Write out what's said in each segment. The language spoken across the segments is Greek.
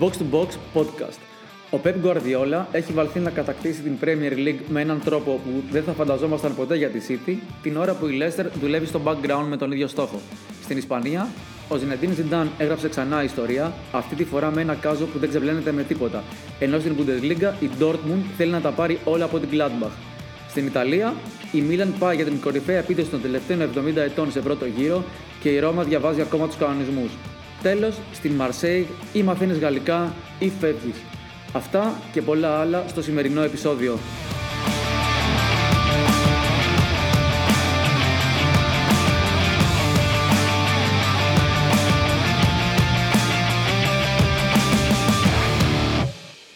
Box to Box Podcast. Ο Pep Guardiola έχει βαλθεί να κατακτήσει την Premier League με έναν τρόπο που δεν θα φανταζόμασταν ποτέ για τη City, την ώρα που η Leicester δουλεύει στο background με τον ίδιο στόχο. Στην Ισπανία, ο Zinedine Zidane έγραψε ξανά ιστορία, αυτή τη φορά με ένα κάζο που δεν ξεπλένεται με τίποτα. Ενώ στην Bundesliga η Dortmund θέλει να τα πάρει όλα από την Gladbach. Στην Ιταλία, η Μίλαν πάει για την κορυφαία επίθεση των τελευταίων 70 ετών σε πρώτο γύρο και η Ρώμα διαβάζει ακόμα τους κανονισμούς. Τέλος, στην Μαρσέη ή μαθαίνεις γαλλικά ή φεύγεις. Αυτά και πολλά άλλα στο σημερινό επεισόδιο.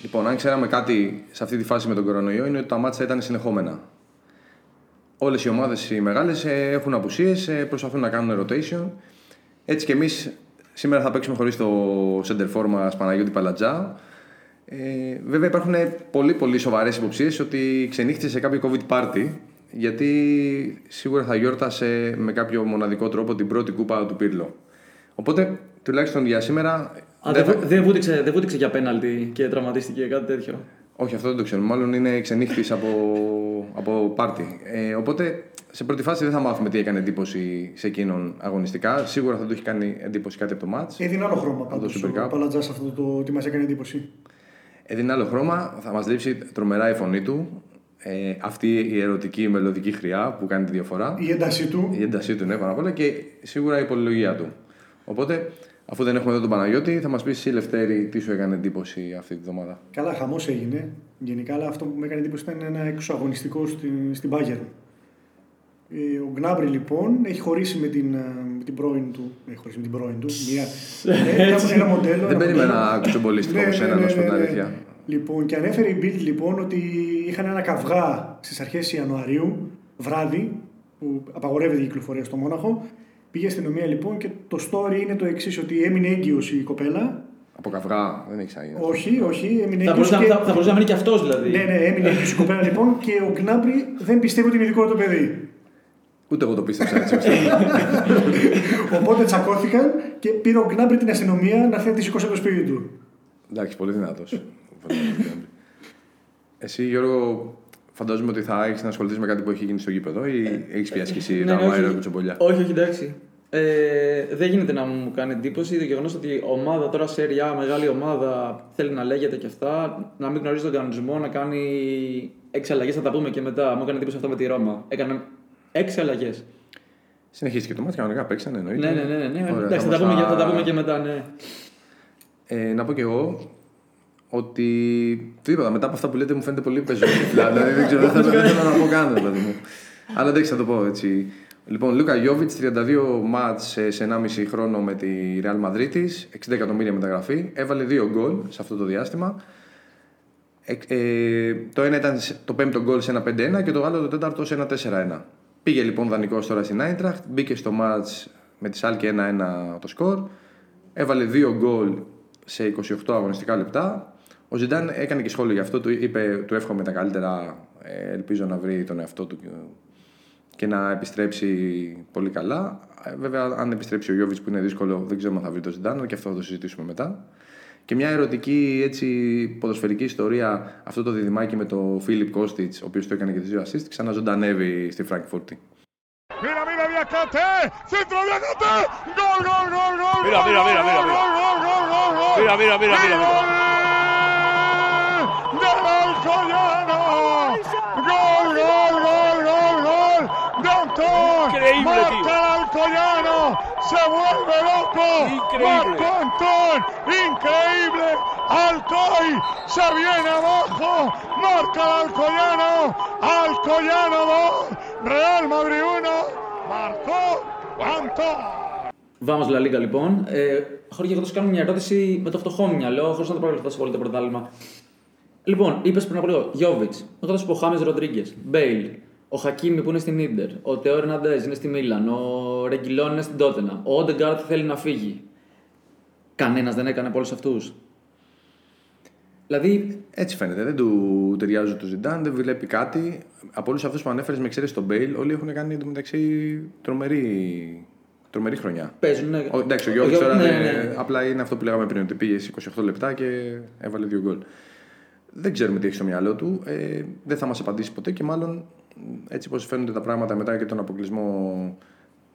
Λοιπόν, αν ξέραμε κάτι σε αυτή τη φάση με τον κορονοϊό, είναι ότι τα μάτια ήταν συνεχόμενα. Όλες οι ομάδες οι μεγάλες έχουν απουσίες, προσπαθούν να κάνουν rotation. Έτσι και εμείς σήμερα θα παίξουμε χωρίς το center for μας Παναγιώτη Παλατζά. Ε, βέβαια, υπάρχουν πολύ πολύ σοβαρές υποψίες ότι ξενύχτησε σε κάποιο COVID party. Γιατί σίγουρα θα γιόρτασε με κάποιο μοναδικό τρόπο την πρώτη κούπα του Πύρλο. Οπότε, τουλάχιστον για σήμερα. Α, δεν, δεν, βούτυξε, δεν βούτυξε για πέναλτι και τραυματίστηκε κάτι τέτοιο. Όχι, αυτό δεν το ξέρω. Μάλλον είναι ξενύχτης από, από πάρτι. Ε, οπότε σε πρώτη φάση δεν θα μάθουμε τι έκανε εντύπωση σε εκείνον αγωνιστικά. Σίγουρα θα του έχει κάνει εντύπωση κάτι από το μάτ. Έδινε άλλο χρώμα πάντως ο Παλατζάς αυτό το τι μας έκανε εντύπωση. Έδινε άλλο χρώμα. Θα μας λείψει τρομερά η φωνή του. Ε, αυτή η ερωτική μελλοντική χρειά που κάνει τη διαφορά. Η έντασή του. Η έντασή του, ναι, πάνω απ' όλα και σίγουρα η πολυλογία του. Οπότε Αφού δεν έχουμε εδώ τον Παναγιώτη, θα μας πει εσύ, Λευτέρη, τι σου έκανε εντύπωση αυτή τη βδομάδα; Καλά, χαμός έγινε. Γενικά, αλλά αυτό που με έκανε εντύπωση ήταν ένα εξωαγωνιστικό στην, στην Bayern. Ε, ο Γκνάμπρι λοιπόν έχει χωρίσει με την, ε, με την πρώην του. Έχει χωρίσει με την πρώην του. Μια, ένα, ένα μοντέλο. Δεν περίμενα να ακούσω πολύ στην ναι, ναι, να σου πω την αλήθεια. Λοιπόν, και ανέφερε η Bild λοιπόν ότι είχαν ένα καυγά στις αρχές Ιανουαρίου, βράδυ, που απαγορεύεται η κυκλοφορία στο Μόναχο Πήγε στην αστυνομία λοιπόν και το story είναι το εξής: Ότι έμεινε έγκυος η κοπέλα. Από καυγά, δεν έχει ξαναγίνει. Όχι, όχι, έμεινε έγκυος. Θα, και... θα, θα μπορούσε να μείνει και αυτός δηλαδή. Ναι, ναι, έμεινε έγκυος η κοπέλα λοιπόν και ο Γκνάμπρι δεν πιστεύει ότι είναι δικό το παιδί. Ούτε εγώ το πίστεψα έτσι. Οπότε τσακώθηκαν και πήρε ο Γκνάμπρι την αστυνομία να θέλει να τη σηκώσει από το σπίτι του. Εντάξει, πολύ δυνατός. Εσύ, Γιώργο, Φαντάζομαι ότι θα έχεις να ασχοληθείς με κάτι που έχει γίνει στο γήπεδο ή έχεις πιάσει και εσύ ναι, τα μάιρα κουτσομπολιά; Όχι, όχι, εντάξει. Ε, δεν γίνεται να μου κάνει εντύπωση το γεγονός ότι ομάδα τώρα σε ΡΙΑ, μεγάλη ομάδα, θέλει να λέγεται και αυτά, να μην γνωρίζει τον κανονισμό, να κάνει έξι αλλαγέ. Θα τα πούμε και μετά. Μου έκανε εντύπωση αυτό με τη Ρώμα. Έκανε έξι αλλαγέ. Συνεχίστηκε το μάτι, κανονικά παίξανε εννοείται. Ναι, ναι, ναι. ναι. Ωραία, εντάξει, θα, θα, πούμε, θα τα πούμε και μετά, ναι. Ε, να πω κι εγώ, ότι. Τίποτα, μετά από αυτά που λέτε μου φαίνεται πολύ πεζόδια. δηλαδή δεν ξέρω, δεν θέλω να πω καν, δηλαδή μου. Αλλά εντάξει, θα το πω έτσι. Λοιπόν, Λούκα Γιώβιτς, 32 μάτς σε 1,5 χρόνο με τη Real Madrid 60 εκατομμύρια μεταγραφή. Έβαλε δύο γκολ σε αυτό το διάστημα. Ε, ε, το ένα ήταν το πέμπτο γκολ σε ένα 5-1 και το άλλο το τέταρτο σε ένα 4-1. Πήγε λοιπόν δανεικός τώρα στην Άιντραχτ, μπήκε στο μάτς με τη Σάλκη 1-1 το σκορ. Έβαλε δύο γκολ σε 28 αγωνιστικά λεπτά. Ο Ζιντάν έκανε και σχόλιο γι' αυτό. Του είπε: Του εύχομαι τα καλύτερα. Ε, ελπίζω να βρει τον εαυτό του και να επιστρέψει πολύ καλά. Ε, βέβαια, αν επιστρέψει ο Γιώβιτ που είναι δύσκολο, δεν ξέρω αν θα βρει τον Ζιντάν, και αυτό θα το συζητήσουμε μετά. Και μια ερωτική έτσι, ποδοσφαιρική ιστορία, αυτό το διδυμάκι με τον Φίλιπ Κώστιτ, ο οποίο το έκανε και τι δύο assist, ξαναζωντανεύει στη Φραγκφούρτη. Mira, mira, Diacate, centro Diacate, gol, gol, gol, gol. Mira, mira, mira, mira, mira. Mira, mira, mira, mira. mira. Alcoyano. Gol, gol, gol, gol, gol. De Antón. Increíble, Marca tío. Alcoyano. Se vuelve loco. Increíble. Marco Antón. Increíble. Alcoy se viene abajo. Marca Alcoyano. Alcoyano 2. Real Madrid 1. Marcó Antón. Vamos La Liga λοιπόν. Ε, Χωρίς εγώ θα σου κάνω μια ερώτηση με το φτωχό μου μυαλό, χωρί να το προβλεφθώ σε πολύ το πρωτάθλημα. Λοιπόν, είπες πριν από λίγο, Γιόβιτς. Εγώ θα σου πω Χάμες Ροντρίγκες, Μπέιλ, ο Χακίμι που είναι στην Ίντερ, ο Τεό Ερναντέζ είναι στη Μίλαν, ο Ρεγκιλόν είναι στην Τότεναμ, ο Όντεγκαρτ θέλει να φύγει. Κανένας δεν έκανε από όλους αυτούς. Δηλαδή. Έτσι φαίνεται. Δεν του ταιριάζει του Ζιντάν, δεν βλέπει κάτι. Από όλους αυτούς που ανέφερες με εξαίρεση τον Μπέιλ, όλοι έχουν κάνει εντωμεταξύ τρομερή τρομερή χρονιά. Παίζουν, ναι. Ο, εντάξει, ο Ο Γιώργο Γιώργος, τώρα ναι, δεν- ναι. απλά είναι αυτό που λέγαμε πριν, ότι πήγε σε 28 λεπτά και έβαλε δύο γκολ. Δεν ξέρουμε τι έχει στο μυαλό του. Ε, δεν θα μας απαντήσει ποτέ και μάλλον έτσι πώ φαίνονται τα πράγματα μετά και τον αποκλεισμό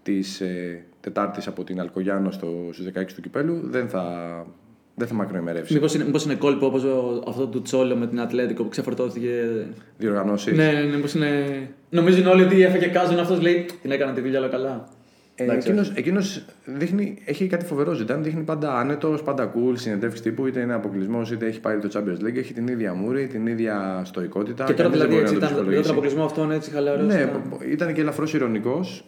της ε, Τετάρτης από την Αλκογιάνο στο, στους 16 του κυπέλου, δεν θα, δεν θα μακροημερεύσει. Μήπως είναι, μήπως είναι κόλπο όπως ο- αυτό του Τσόλο με την Ατλέτικο που ξεφορτώθηκε. Διοργανώσεις. Ναι, ναι, ναι, μήπως είναι. Νομίζουν όλοι ότι έφαγε κάζον αυτός λέει την έκανα τη δουλειά όλα καλά. Ε, Εντάξει, εκείνος, εκείνος δείχνει, έχει κάτι φοβερό ζητάν, δείχνει πάντα άνετος, πάντα cool, συνεντεύξεις τύπου, είτε είναι αποκλεισμός, είτε έχει πάρει το Champions League, έχει την ίδια μούρη, την ίδια στοικότητα. Και τώρα κανείς δεν δηλαδή μπορεί έτσι να το ήταν με τον ψυχολογήσει. αποκλεισμό αυτόν έτσι χαλαρός. Ναι, ήταν και ελαφρώς ηρωνικός.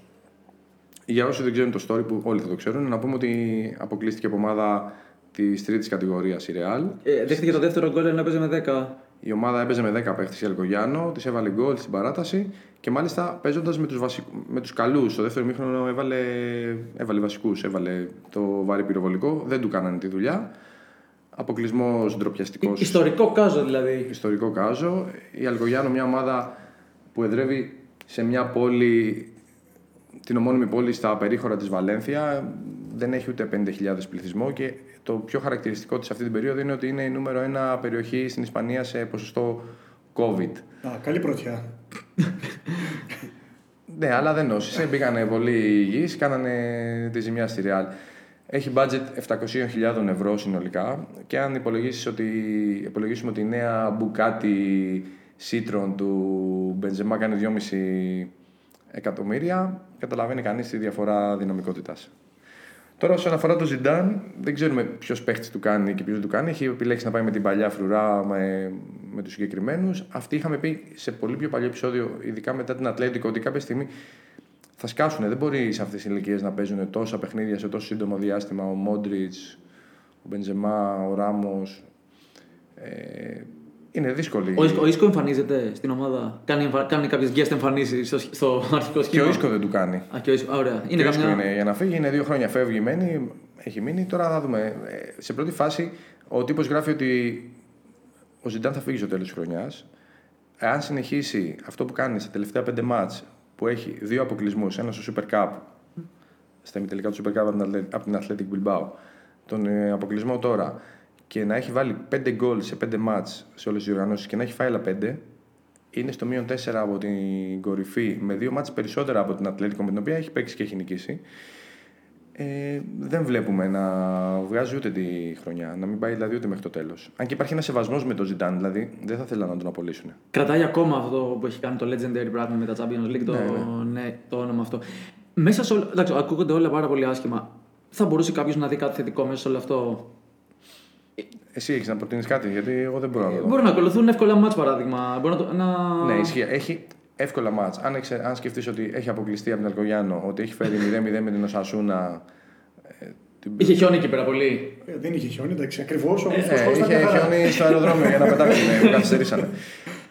Για όσοι δεν ξέρουν το story που όλοι θα το ξέρουν, να πούμε ότι αποκλείστηκε από ομάδα της τρίτης κατηγορίας η Real. Ε, δέχτηκε το δεύτερο γκολ ενώ έπαιζε με 10. Η ομάδα έπαιζε με 10 παίχτες η Αλκογιάνο, της έβαλε γκολ στην παράταση και μάλιστα παίζοντας με τους βασικ... με τους καλούς. Στο δεύτερο μήχρονο έβαλε, έβαλε βασικούς, έβαλε το βάρη πυροβολικό, δεν του κάνανε τη δουλειά. Αποκλεισμός ντροπιαστικός. Ιστορικό κάζο δηλαδή. ιστορικό κάζο. Η Αλκογιάνο, μια ομάδα που εδρεύει σε μια πόλη, την ομώνυμη πόλη στα περίχωρα της Βαλένθια, δεν έχει ούτε 50.000 πληθυσμό και το πιο χαρακτηριστικό της αυτή την περίοδο είναι ότι είναι η νούμερο ένα περιοχή στην Ισπανία σε ποσοστό COVID. Α, καλή πρωτιά. Ναι, αλλά δεν νόσησε. Μπήκανε πολύ υγιείς, κάνανε τη ζημιά στη Real. Έχει budget 700.000 ευρώ συνολικά και αν υπολογίσεις ότι, υπολογίσουμε ότι η νέα Bugatti Citroen του Μπεντζεμά κάνει 2,5 εκατομμύρια, καταλαβαίνει κανείς τη διαφορά δυναμικότητας. Τώρα, όσον αφορά το Ζιντάν, δεν ξέρουμε ποιος παίχτης του κάνει και ποιος δεν του κάνει. Έχει επιλέξει να πάει με την παλιά φρουρά με, με τους συγκεκριμένους. Αυτοί είχαμε πει σε πολύ πιο παλιό επεισόδιο, ειδικά μετά την Ατλέτικο, ότι κάποια στιγμή θα σκάσουν. Δεν μπορεί σε αυτές τις ηλικίες να παίζουν τόσα παιχνίδια σε τόσο σύντομο διάστημα. Ο Μόντριτς, ο Μπεντζεμά, ο Ράμος. Ε, είναι δύσκολη. Ο Ίσκο, ο Ίσκο εμφανίζεται στην ομάδα. Κάνει, εμφα- κάνει κάποιες guest εμφανίσεις στο, στο αρχικό Και σχήμα. ο Ίσκο δεν του κάνει. Α, και ο Ίσκο. Α, ωραία. Είναι, Είναι και ο καμιά... Ίσκο είναι για να φύγει. Είναι δύο χρόνια φεύγει, μένει, έχει μείνει. Τώρα θα δούμε. Ε, Σε πρώτη φάση, ο τύπος γράφει ότι ο Ζιντάν θα φύγει στο τέλος της χρονιάς. Εάν συνεχίσει αυτό που κάνει στα τελευταία πέντε μάτς που έχει δύο αποκλεισμούς, ένας στο Super Cup, στα ημιτελικά του Super Cup από την Atlet- από την Athletic Bilbao, τον ε, αποκλεισμό τώρα και να έχει βάλει πέντε γκολ σε πέντε μάτς σε όλες τις διοργανώσει και να έχει φάει άλλα πέντε, είναι στο μείον 4 από την κορυφή με δύο μάτς περισσότερα από την Ατλέτικο με την οποία έχει παίξει και έχει νικήσει. Ε, δεν βλέπουμε να βγάζει ούτε τη χρονιά, να μην πάει δηλαδή ούτε μέχρι το τέλος. Αν και υπάρχει ένας σεβασμός με τον Ζιντάν, δηλαδή δεν θα θέλαν να τον απολύσουν. Κρατάει ακόμα αυτό που έχει κάνει το Legendary πράγμα με τα Champions League, το, Ναι, ναι, το όνομα αυτό. Μέσα σε όλο. Εντάξει, ακούγονται όλα πάρα πολύ άσχημα. Θα μπορούσε κάποιος να δει κάτι θετικό μέσα σε όλο αυτό; Εσύ έχεις να προτείνεις κάτι, γιατί εγώ δεν μπορώ να το δω. Μπορούν να ακολουθούν εύκολα μάτς παράδειγμα. Μπορεί να, το- να... Ναι, ισχύει. Έχει εύκολα μάτς. Αν, εξε- αν σκεφτείς ότι έχει αποκλειστεί από την Αλκογιάνο, ότι έχει φέρει 0-0 με την Οσασούνα. ε, την- Είχε χιόνι εκεί πέρα πολύ. Ε, δεν είχε χιόνι, εντάξει, ακριβώς. Όμως Ε, είχε χιόνι στο αεροδρόμιο για να πετάξουν. ε, καθυστερήσανε.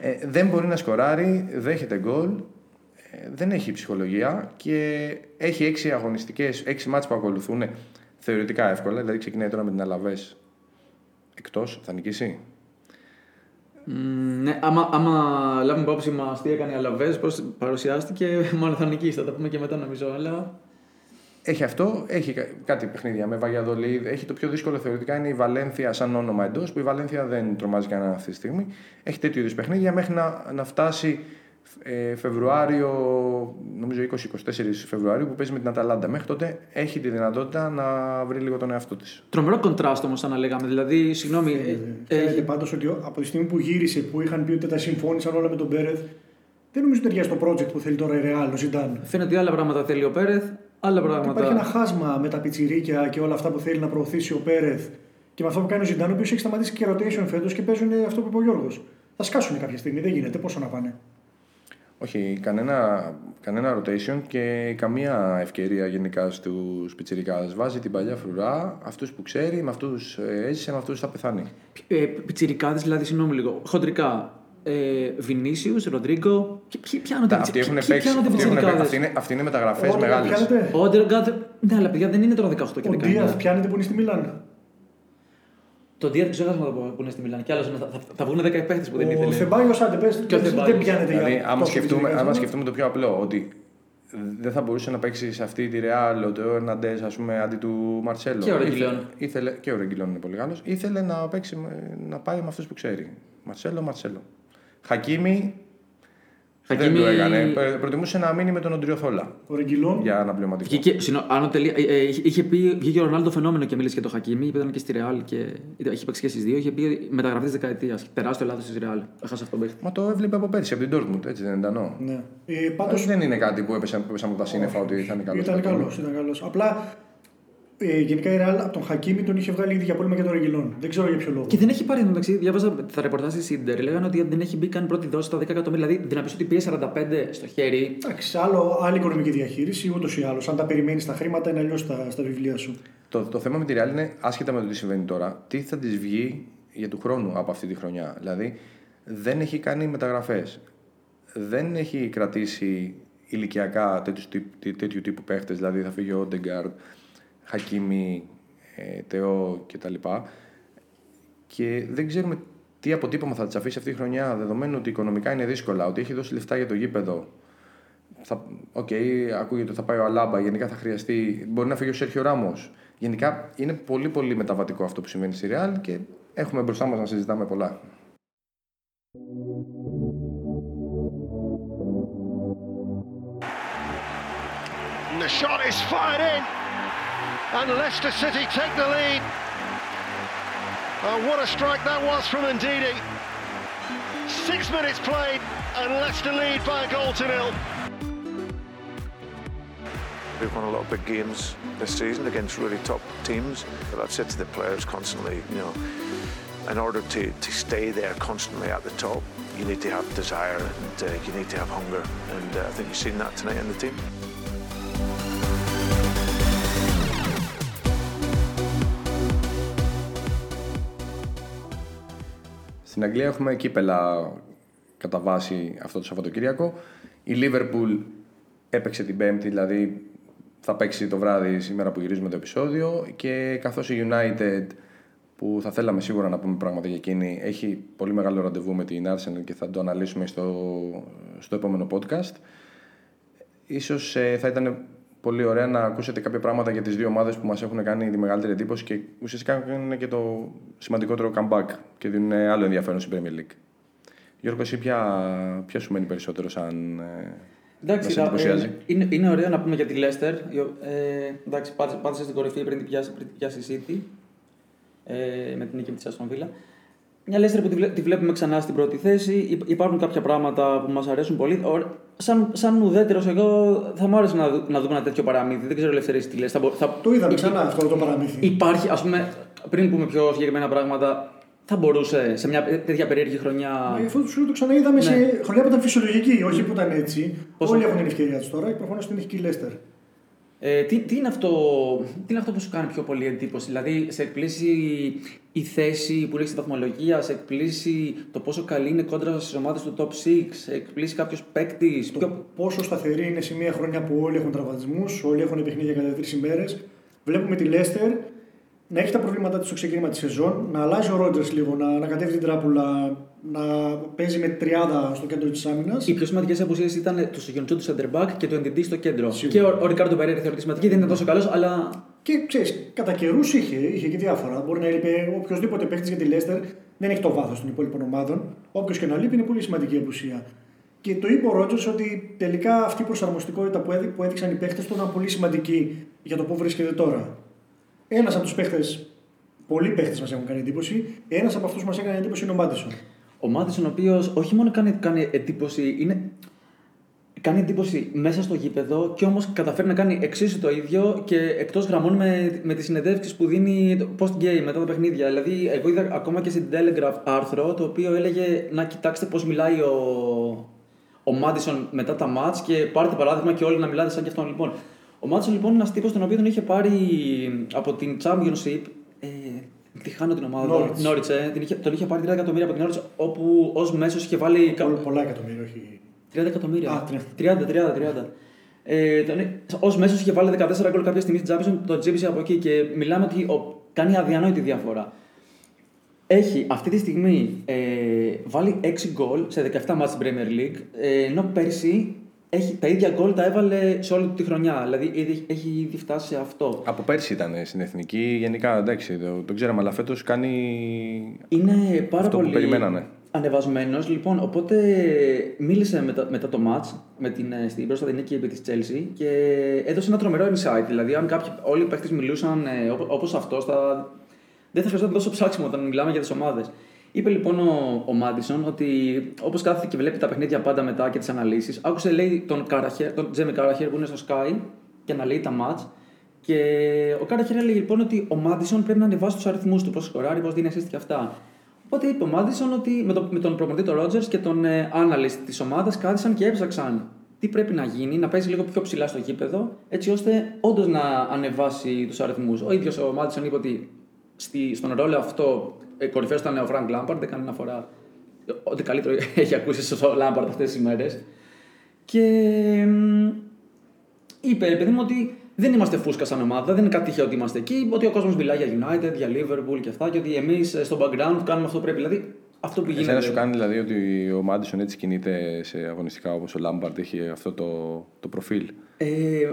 Ε, δεν μπορεί να σκοράρει, δέχεται γκολ, ε, δεν έχει ψυχολογία και έχει έξι αγωνιστικές, έξι μάτς που ακολουθούν θεωρητικά εύκολα. Δηλαδή ξεκινάει τώρα με την Αλαβές εκτός, θα νικήσει; Μ, ναι, άμα, άμα λάβουμε υπόψη μας τι έκανε η Αλαβές, πώς παρουσιάστηκε, μάλλον θα νικήσει. Θα τα πούμε και μετά νομίζω. Αλλά Έχει αυτό, έχει κα- κάτι παιχνίδια με Βαγιαδολίδ. Έχει το πιο δύσκολο θεωρητικά είναι η Βαλένθια σαν όνομα εντός, που η Βαλένθια δεν τρομάζει κανένα αυτή τη στιγμή. Έχει τέτοιου είδους παιχνίδια μέχρι να, να φτάσει ε, Φεβρουάριο, νομίζω 20-24 Φεβρουαρίου, που παίζει με την Αταλάντα. Μέχρι τότε έχει τη δυνατότητα να βρει λίγο τον εαυτό της. τρομερό κοντράστ όμως, σαν να λέγαμε. Δηλαδή, συγγνώμη. ε, Φαίνεται έχει- πάντως ότι ο- από τη στιγμή που γύρισε, που είχαν πει ότι τα συμφώνησαν όλα με τον Πέρεθ, δεν νομίζω ότι ταιριάζει το project που θέλει τώρα η Real, ο Ζιντάν. Φαίνεται ότι άλλα πράγματα θέλει ο Πέρεθ, άλλα πράγματα. Υπάρχει ένα χάσμα με τα πιτσιρίκια και όλα αυτά που θέλει να προωθήσει ο Πέρεθ και με αυτό που κάνει ο Ζιντάν, ο οποίος έχει σταματήσει και rotation φέτος και παίζουν αυτό που είπε ο Γιώργος. Θα σκάσουν κάποια στιγμή, δεν γίνεται. Πόσο να πάνε. Όχι, κανένα, κανένα rotation και καμία ευκαιρία γενικά στους πιτσιρικάδες. Βάζει την παλιά φρουρά, αυτούς που ξέρει, με αυτούς έζησε, με αυτούς θα πεθάνει. Ε, Πιτσιρικάδες, δηλαδή, συγγνώμη λίγο. Χοντρικά. Ε, Βινίσιους, Ροντρίγκο. Ποιοι- Ποιοι πιάνονται Τα- Αυτοί έχουν ποιοι- παίξει. ποιοι πιάνονται Αυτοί, έχουν παίξει. πιτσιρικάδες; αυτοί, είναι, αυτοί είναι μεταγραφές Όντιαθ μεγάλες. πιάνετε; Ο Όντεργαρντ. Ναι, αλλά παιδιά δεν είναι τώρα 18 και Ο 19. Ντίαθ πιάνεται που είναι στη Μιλάν. Το Ντίαθ ξέχασα να το πω που είναι στη Μιλάν. Κι άλλος θα, θα, θα βγουν 10 παίχτες που δεν Ο ήθελε. Θεμπάγιο Άντε, πες, Και ο δεν Θεμπάγιος. πιάνεται Δηλαδή, για άμα τόσο σκεφτούμε, πιτσιρικάς, άμα ε. σκεφτούμε το πιο απλό, ότι δεν θα μπορούσε να παίξει σε αυτή τη Real ο Τεό Ερναντέ, ας πούμε, αντί του Μαρσέλο. Και ο Ρεγκιλόν. Ήθελε, και ο Ρεγκιλόν είναι πολύ Γάλλος. Ήθελε να, παίξει, με- να πάει με αυτούς που ξέρει. Μαρσέλο, Μαρσέλο. Χακίμι, δεν Χακίμι- το έκανε. Προ- Προτιμούσε να μείνει με τον Οντριοθόλα Ο Ρεγγιλόν. για αναπληρωματικό. Βγήκε, συνο, άνω τελεία, ε, ε, είχε- είχε πει, βγήκε ο Ρονάλντο φαινόμενο και μίλησε για το Χακίμι, που ήταν και στη Ρεάλ και ήταν- είχε παίξει και στις δύο. Είχε πει μεταγραφή τη δεκαετίας. Τεράστιο λάθος της Ρεάλ. Έχασε αυτό το παίχτη. Μα το έβλεπε από πέρσι, από την Dortmund, έτσι δεν ήταν. ο; Ναι. Ε, Πάντω Όχι, δεν είναι κάτι που έπεσε, που έπεσαν από τα σύννεφα ότι θα είναι καλός. ήταν καλός. Ήταν καλός. Απλά ε, γενικά η Real από τον Χακίμι τον είχε βγάλει ήδη για πόλεμο για τον Ρεγγιλόν. Δεν ξέρω για ποιο λόγο. Και δεν έχει πάρει μεταξύ. Διάβαζα τα ρεπορτάζ τη Σίντερ. Λέγανε ότι δεν έχει μπει καν πρώτη δόση στα 10 εκατομμύρια. Δηλαδή, δεν να πεις ότι πήγε 45 στο χέρι. Εντάξει, άλλο, άλλη οικονομική διαχείριση ούτως ή άλλως. Αν τα περιμένεις τα χρήματα, είναι αλλιώς στα, στα βιβλία σου. Το, το θέμα με τη Real είναι, άσχετα με το τι συμβαίνει τώρα, τι θα της βγει για του χρόνου από αυτή τη χρονιά. Δηλαδή, δεν έχει κάνει μεταγραφές. Δεν έχει κρατήσει ηλικιακά τέτοιους, τύπου- τέτοιου τύπου παίχτες. Δηλαδή, θα φύγει ο Όντεγκαρντ, Χακίμι, ε, Τεό κτλ. Και δεν ξέρουμε τι αποτύπωμα θα τη αφήσει αυτή η χρονιά, δεδομένου ότι οικονομικά είναι δύσκολα, ότι έχει δώσει λεφτά για το γήπεδο. Θα, οκ, ακούγεται ότι θα πάει ο Αλάμπα, γενικά θα χρειαστεί. Μπορεί να φύγει ο Σέρχιο Ράμος. Γενικά είναι πολύ πολύ μεταβατικό αυτό που συμβαίνει στη Real και έχουμε μπροστά μας να συζητάμε πολλά. And the shot is fired in. And Leicester City take the lead. Oh, what a strike that was from Ndidi. Six minutes played, and Leicester lead by a goal to nil. We've won a lot of big games this season against really top teams, but I've said to the players constantly, you know, in order to, to stay there constantly at the top, you need to have desire and uh, you need to have hunger, and uh, I think you've seen that tonight in the team. Στην Αγγλία έχουμε κύπελα κατά βάση αυτό το Σαββατοκύριακο. Η Λίβερπουλ έπαιξε την Πέμπτη, δηλαδή θα παίξει το βράδυ σήμερα που γυρίζουμε το επεισόδιο και καθώς η United που θα θέλαμε σίγουρα να πούμε πράγματα για εκείνη έχει πολύ μεγάλο ραντεβού με την Arsenal και θα το αναλύσουμε στο, στο επόμενο podcast. Ίσως ε, θα ήταν πολύ ωραία να ακούσετε κάποια πράγματα για τις δύο ομάδες που μας έχουν κάνει τη μεγαλύτερη εντύπωση και ουσιαστικά κάνουν και το σημαντικότερο comeback και δίνουν άλλο ενδιαφέρον στην Premier League. Γιώργο, εσύ ποια, ποια σου μένει περισσότερο σαν ε, Εντάξει, να σε ε, εντυπωσιάζει; είναι, είναι ωραίο να πούμε για τη Leicester. Ε, εντάξει, πάτησε, πάτησε στην κορυφή πριν την πιάσει, πριν την πιάσει η City. Ε, με την νίκη της Aston Villa. Μια Leicester που τη, βλέ- τη βλέπουμε ξανά στην πρώτη θέση. Υ- Υπάρχουν κάποια πράγματα που μας αρέσουν πολύ. Ο- Σαν, σαν ουδέτερος, εγώ θα μου άρεσε να, δου- να δούμε ένα τέτοιο παραμύθι. Δεν ξέρω ελευθερία τι λες. Θα, μπο- θα, Το είδαμε υ- ξανά αυτό το παραμύθι. Υπάρχει, ας πούμε, πριν πούμε πιο συγκεκριμένα πράγματα, θα μπορούσε σε μια τέτοια περίεργη χρονιά. Ε, Αυτό σου λέω το ξαναείδαμε σε Ναι. χρονιά που ήταν φυσιολογική, όχι που ήταν έτσι. Πόσο- Όλοι έχουν την ευκαιρία τους τώρα και προφανώ την έχει και η Λέστερ. Ε, τι, τι, είναι αυτό, τι είναι αυτό που σου κάνει πιο πολύ εντύπωση, Δηλαδή, σε εκπλήσει η θέση που έχει στη βαθμολογία, σε εκπλήσει το πόσο καλή είναι κόντρα στις ομάδες του top 6, σε εκπλήσει κάποιος παίκτης. Το Πιο... πόσο σταθερή είναι σε μια χρονιά που όλοι έχουν τραυματισμούς, όλοι έχουν παιχνίδια κατά τρεις ημέρες. Βλέπουμε τη Λέστερ να έχει τα προβλήματά της στο ξεκίνημα της σεζόν, να αλλάζει ο Ρότζερ λίγο, να ανακατεύει την τράπουλα, να παίζει με τριάδα στο κέντρο της άμυνας. Οι πιο σημαντικέ απουσίε ήταν του Σογιοντσού του Σεντερμπακ και του NDD στο κέντρο. Σίγουρα. Και ο, ο Ρικάρντο Περέρη θεωρητική σημαντική, δεν ήταν τόσο καλός, αλλά Και ξέρεις, κατά καιρούς είχε, είχε και διάφορα. Μπορεί να λείπει οποιοδήποτε παίχτης για τη Λέστερ, δεν έχει το βάθος των υπόλοιπων ομάδων. Όποιος και να λείπει είναι πολύ σημαντική απουσία. Και το είπε ο Ρότζερς ότι τελικά αυτή η προσαρμοστικότητα που, έδει, που έδειξαν οι παίχτες του ήταν πολύ σημαντική για το πού βρίσκεται τώρα. Ένας από τους παίχτες, πολλοί παίχτες μας έχουν κάνει εντύπωση, ένας από αυτούς που μας έκανε εντύπωση είναι ο Μάντισον. Ο Μάτισον, ο οποίος όχι μόνο κάνει, κάνει εντύπωση, είναι, κάνει εντύπωση μέσα στο γήπεδο και όμως καταφέρει να κάνει εξίσου το ίδιο και εκτός γραμμών με, με τις συνεντεύξεις που δίνει post-game μετά τα παιχνίδια. Δηλαδή, εγώ είδα ακόμα και στην Telegraph άρθρο το οποίο έλεγε να κοιτάξτε πώς μιλάει ο, ο Μάντισον μετά τα μάτς και πάρτε παράδειγμα και όλοι να μιλάτε σαν και αυτόν. Λοιπόν, ο Μάντισον λοιπόν είναι ένας τύπος τον οποίο τον είχε πάρει από την Championship. Ε, τη χάνω την ομάδα. Norwich. Norwich, ε, την είχε, τον είχε πάρει 30 εκατομμύρια από την Norwich, όπου ως μέσος είχε βάλει. κα- Πολλά, πολλά εκατομμύρια, όχι. 30 εκατομμύρια. Α, 30, 30, 30. Ε, Ω μέσος είχε βάλει 14 γκολ κάποια στιγμή στην Champions, τον τζίπησε από εκεί και μιλάμε ότι ο, κάνει αδιανόητη διαφορά. Έχει αυτή τη στιγμή ε, βάλει 6 γκολ σε 17 μάτς στην Premier League, ε, ενώ πέρσι έχει, τα ίδια γκολ τα έβαλε σε όλη τη χρονιά. Δηλαδή ήδη- έχει ήδη φτάσει σε αυτό. Από πέρσι ήταν στην εθνική, γενικά εντάξει, το, το ξέραμε, αλλά φέτος κάνει. Είναι πάρα Αυτό που πολύ περιμένανε. ανεβασμένος. Λοιπόν, οπότε μίλησε μετά, μετά το match με την, ε, στην πρόσφατη νίκη επί της Chelsea και έδωσε ένα τρομερό insight. Δηλαδή, αν κάποιοι, όλοι οι παίχτε μιλούσαν ε, όπως αυτός, θα, δεν θα χρειαζόταν τόσο ψάξιμο όταν μιλάμε για τις ομάδες. Είπε λοιπόν ο, ο Μάντισον ότι όπως κάθεται και βλέπει τα παιχνίδια πάντα μετά και τις αναλύσεις, άκουσε λέει τον, Καραχέρ, τον Τζέμι Καραχέρ που είναι στο Sky και αναλύει τα match. Και ο Καραχέρ έλεγε λοιπόν ότι ο Μάντισον πρέπει να ανεβάσει τους αριθμούς του, πώς σκοράρει, πώς δίνει assist και αυτά. Οπότε είπε ο Μάντισον ότι με, το, με τον προπονητή τον Ρότζερς και τον ε, analyst της ομάδας κάθισαν και έψαξαν τι πρέπει να γίνει, να παίζει λίγο πιο ψηλά στο γήπεδο, έτσι ώστε όντως να ανεβάσει τους αριθμούς. Ο ίδιος ο Μάντισον είπε ότι στη, στον ρόλο αυτό ε, κορυφαίος ήταν ο Φρανκ Λάμπαρντ, δεν κανένα φορά ό,τι καλύτερο έχει ακούσει στον Λάμπαρντ αυτές τις ημέρες. Και μ, είπε, παιδί μου, ότι δεν είμαστε φούσκα σαν ομάδα, δεν είναι κάτι τυχαίο ότι είμαστε εκεί. Ότι ο κόσμος μιλάει για United, για Liverpool και αυτά. Και ότι εμείς στο background κάνουμε αυτό που πρέπει. Δηλαδή αυτό που γίνεται. Εσένα σου κάνει δηλαδή ότι ο Μάντισον έτσι κινείται σε αγωνιστικά όπως ο Λάμπαρντ έχει αυτό το, το προφίλ; Ε,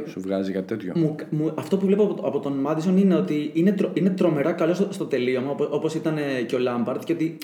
Σου βγάζει κάτι τέτοιο; μου, μου, αυτό που βλέπω από, από τον Μάντισον είναι ότι είναι, τρο, είναι τρομερά καλό στο, στο τελείωμα, όπως ήταν ε, και ο Λάμπαρντ, και ότι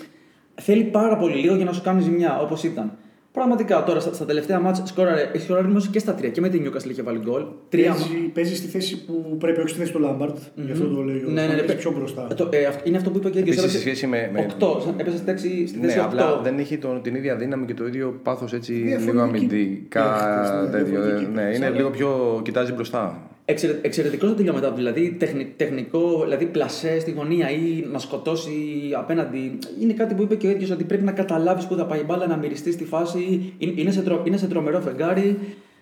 θέλει πάρα πολύ λίγο για να σου κάνει ζημιά, όπως ήταν. Πραγματικά τώρα στα, στα τελευταία ματς σκόραρε, έχει σκοράρει όμως και στα τρία. Και με την Newcastle είχε βάλει γκολ. Τρία Παίζει, παίζει στη θέση που πρέπει, όχι στη θέση του Λάμπαρντ. Γι' αυτό το λέει ο Ναι, ναι, ναι, παίζει πιο μπροστά. Ε, το- ε, αυτό- είναι αυτό που είπε και ο ίδιο. Επίσης, σε σχέση με- με- 8, έπεσε στη θέση, στη Ναι, θέση 8. απλά δεν έχει τον, την ίδια δύναμη και το ίδιο πάθος έτσι λίγο Διαφορετική αμυντικά. παίκτης, ναι, τέτοιο. διαφορετική Ναι, παίκτης, είναι αλλά- λίγο πιο. κοιτάζει μπροστά. Εξαιρε, εξαιρετικό στο τελειώμα του. Δηλαδή τεχνη, τεχνικό, δηλαδή πλασέ στη γωνία ή να σκοτώσει απέναντι. Είναι κάτι που είπε και ο ίδιος ότι πρέπει να καταλάβεις που θα πάει η μπάλα, να μυριστείς στη φάση. Είναι, είναι, σε, τρο, είναι σε τρομερό φεγγάρι.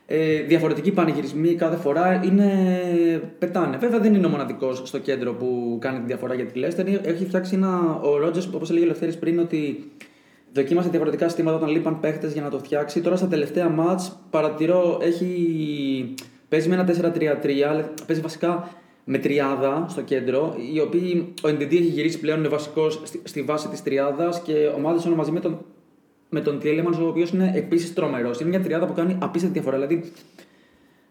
Ε, διαφορετικοί πανηγυρισμοί κάθε φορά. Είναι, πετάνε. Βέβαια δεν είναι ο μοναδικός στο κέντρο που κάνει τη διαφορά για τη Λέστερ. Έχει φτιάξει ένα. Ο Ρότζερς, όπως έλεγε ο Ελευθέρης πριν, ότι Δοκίμασε διαφορετικά συστήματα όταν λείπαν παίχτες για να το φτιάξει. Τώρα στα τελευταία μάτς παρατηρώ έχει. Παίζει με ένα 4-3-3, αλλά παίζει βασικά με τριάδα στο κέντρο, η οποία ο NDD έχει γυρίσει πλέον, είναι βασικός στη, στη βάση της τριάδας και ο Μάδισον μαζί με τον, με τον Τιέλεμαν, ο οποίος είναι επίσης τρομερός. Είναι μια τριάδα που κάνει απίστευτη διαφορά. Δηλαδή,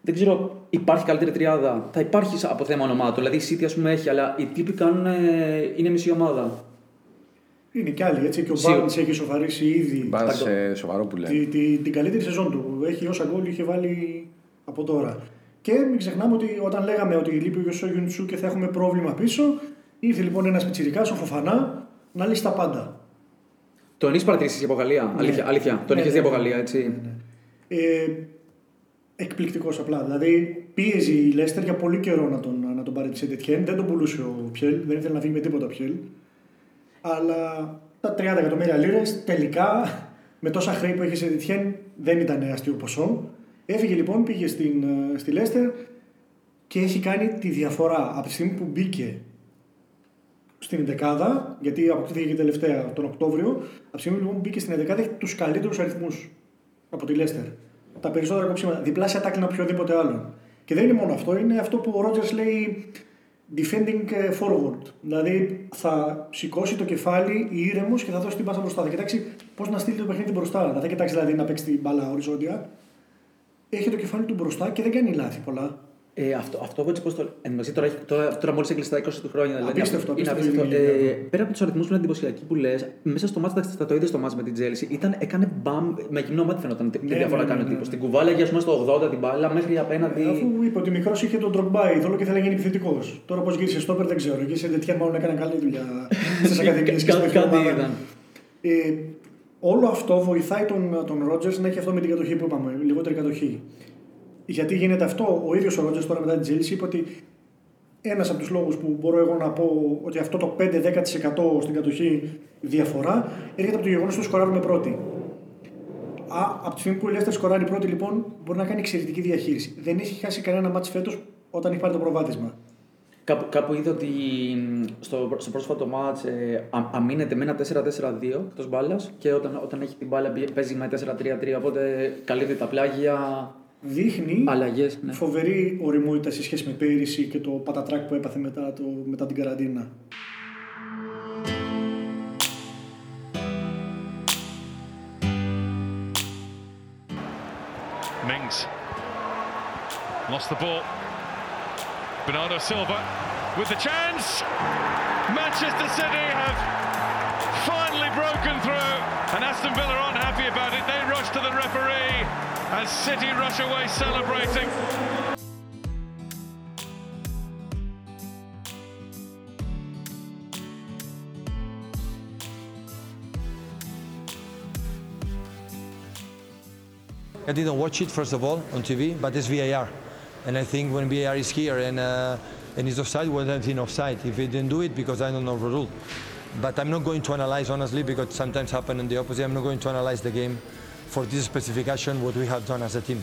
δεν ξέρω, υπάρχει καλύτερη τριάδα; Θα υπάρχει από θέμα ονομάτων. Δηλαδή, η City ας πούμε έχει, αλλά οι τύποι κάνουν, ε, είναι μισή ομάδα. Είναι κι άλλοι έτσι. Και ο Σίγουρα. Μπάρντ έχει ισοφαρίσει ήδη Μπα σε σοβαρό που λένε. τη, τη, την καλύτερη σεζόν του. Έχει όσα γκολ είχε βάλει από τώρα. Και μην ξεχνάμε ότι όταν λέγαμε ότι λείπει ο Γιωσό Γιουντσού και θα έχουμε πρόβλημα πίσω, ήρθε λοιπόν ένας πιτσυρικά, ο Φοφανά, να λύσει τα πάντα. Τον έχει παρατηρήσει από Γαλλία. Αλήθεια, αλήθεια. Τον Ναι, έχει ναι, δει από ναι. Γαλλία, έτσι. Ε, Εκπληκτικός απλά. Δηλαδή πίεζε η Λέστερ για πολύ καιρό να τον, να τον πάρει τη Σεντετιέν. Δεν τον πουλούσε ο Πιέλ, δεν ήθελε να φύγει με τίποτα ο Πιέλ. Αλλά τα 30 εκατομμύρια λίρες τελικά με τόσα χρέη που έχει η Σεντετιέν δεν ήταν αστείο ποσό. Έφυγε λοιπόν, πήγε στην, ε, στη Λέστερ και έχει κάνει τη διαφορά από τη στιγμή που μπήκε στην 11 γιατί αποκτήθηκε και τελευταία τον Οκτώβριο. Από τη στιγμή λοιπόν που μπήκε στην 11 έχει τους καλύτερους αριθμούς από τη Λέστερ. Τα περισσότερα κοψίματα, διπλάσια τάκλιν από οποιοδήποτε άλλον. Και δεν είναι μόνο αυτό, είναι αυτό που ο Ρότζερς λέει defending ε, forward. Δηλαδή θα σηκώσει το κεφάλι ήρεμος και θα δώσει την πάσα μπροστά. Θα κοιτάξει πώς να στείλει το παιχνίδι μπροστά. Δεν θα κοιτάξει δηλαδή να παίξει την μπάλα οριζόντια. Έχει το κεφάλι του μπροστά και δεν κάνει λάθη πολλά. Ε, αυτό, αυτό έτσι πώς το. Εν τω μεταξύ, τώρα, έχει- τώρα, τώρα μόλις έκλεισε τα 20 του χρόνια. Δηλαδή, Απίστευτο, είναι απίστευτο απίστευτο. η Ε, δημιουργία. πέρα από τους αριθμούς που είναι εντυπωσιακοί που λες, μέσα στο ματς θα το είδες στο ματς με την Τσέλσι. Ήταν, έκανε μπαμ με κοινό μάτι φαινόταν τι Ναι, διαφορά ναι, κάνει ναι, ο ναι, τύπος. ναι. Την κουβάλαγε ας πούμε στο 80 την μπάλα μέχρι απέναντι. Ε, Αφού είπε ότι μικρός είχε τον Ντρογκμπά ειδόλο και θέλει να γίνει επιθετικός. Τώρα πώς γύρισε στο δεν ξέρω. Και σε τέτοια μάλλον έκανε καλή δουλειά στις ακαδημίες και Κα- στην Κάτι ομάδα. ήταν. Ε, όλο αυτό βοηθάει τον, τον Ρότζερς να έχει αυτό με την κατοχή που είπαμε, λιγότερη κατοχή. Γιατί γίνεται αυτό, ο ίδιος ο Ρότζερς τώρα μετά την Τζέλση είπε ότι ένας από τους λόγους που μπορώ εγώ να πω ότι αυτό το 5-10% στην κατοχή διαφορά έρχεται από το γεγονός ότι σκοράρουμε πρώτοι. Α, από τη στιγμή που η Λέστερ σκοράρει πρώτη, λοιπόν, μπορεί να κάνει εξαιρετική διαχείριση. Δεν έχει χάσει κανένα μάτι φέτος όταν έχει πάρει το προβάδισμα. Κάπου, κάπου είδα ότι μ, στο, στο πρόσφατο μάτς ε, α- αμήνεται με ένα 4-4-2 εκτός μπάλας και όταν, όταν έχει την μπάλα πη- παίζει με 4-3-3. Οπότε καλύπτει τα πλάγια, Δείχνει αλλαγές. Ναι. φοβερή οριμότητα σε σχέση με πέρυσι και το πατατράκ που έπαθε μετά, το, μετά την καραντίνα. Mings lost the ball. Bernardo Silva with the chance. Manchester City have finally broken through, and Aston Villa aren't happy about it. They rush to the referee as City rush away celebrating. I didn't watch it first of all on TV, but it's VAR, and I think when VAR is here and uh, and it's offside, well then it's offside. If he didn't do it, because I don't know the rule. But I'm not going to analyze honestly because sometimes happen in the opposite. I'm not going to analyze the game for this specific action what we have done as a team.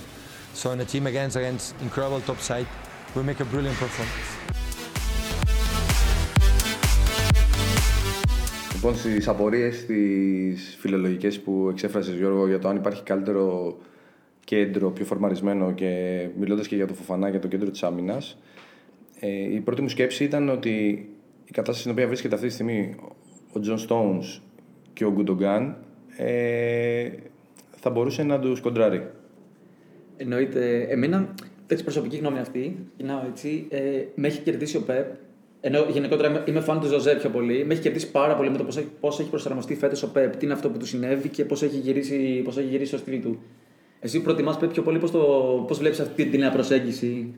So in a team against against incredible top side, we make a brilliant performance. Λοιπόν, στι απορίε τι φιλολογικέ που εξέφρασε Γιώργο για το αν υπάρχει καλύτερο κέντρο, πιο φορμαρισμένο και μιλώντας και για το Φοφανά, για το κέντρο της άμυνας, ε, η πρώτη μου σκέψη ήταν ότι η κατάσταση στην οποία βρίσκεται αυτή τη στιγμή ο Τζον Stones και ο Γκουντογκάν ε, θα μπορούσε να τους κοντράρει. Εννοείται. Εμένα, τέτοια προσωπική γνώμη αυτή, ξεκινάω έτσι, ε, με έχει κερδίσει ο Πεπ. Ενώ γενικότερα είμαι, είμαι φαν του Ζωζέ πιο πολύ. Με έχει κερδίσει πάρα πολύ με το πώς έχει προσαρμοστεί φέτος ο Πεπ, τι είναι αυτό που του συνέβη και πώς έχει, γυρίσει, πώς έχει γυρίσει το στυλ του. Εσύ προτιμάς Πεπ πιο πολύ πώς πώς βλέπεις αυτή τη νέα προσέγγιση;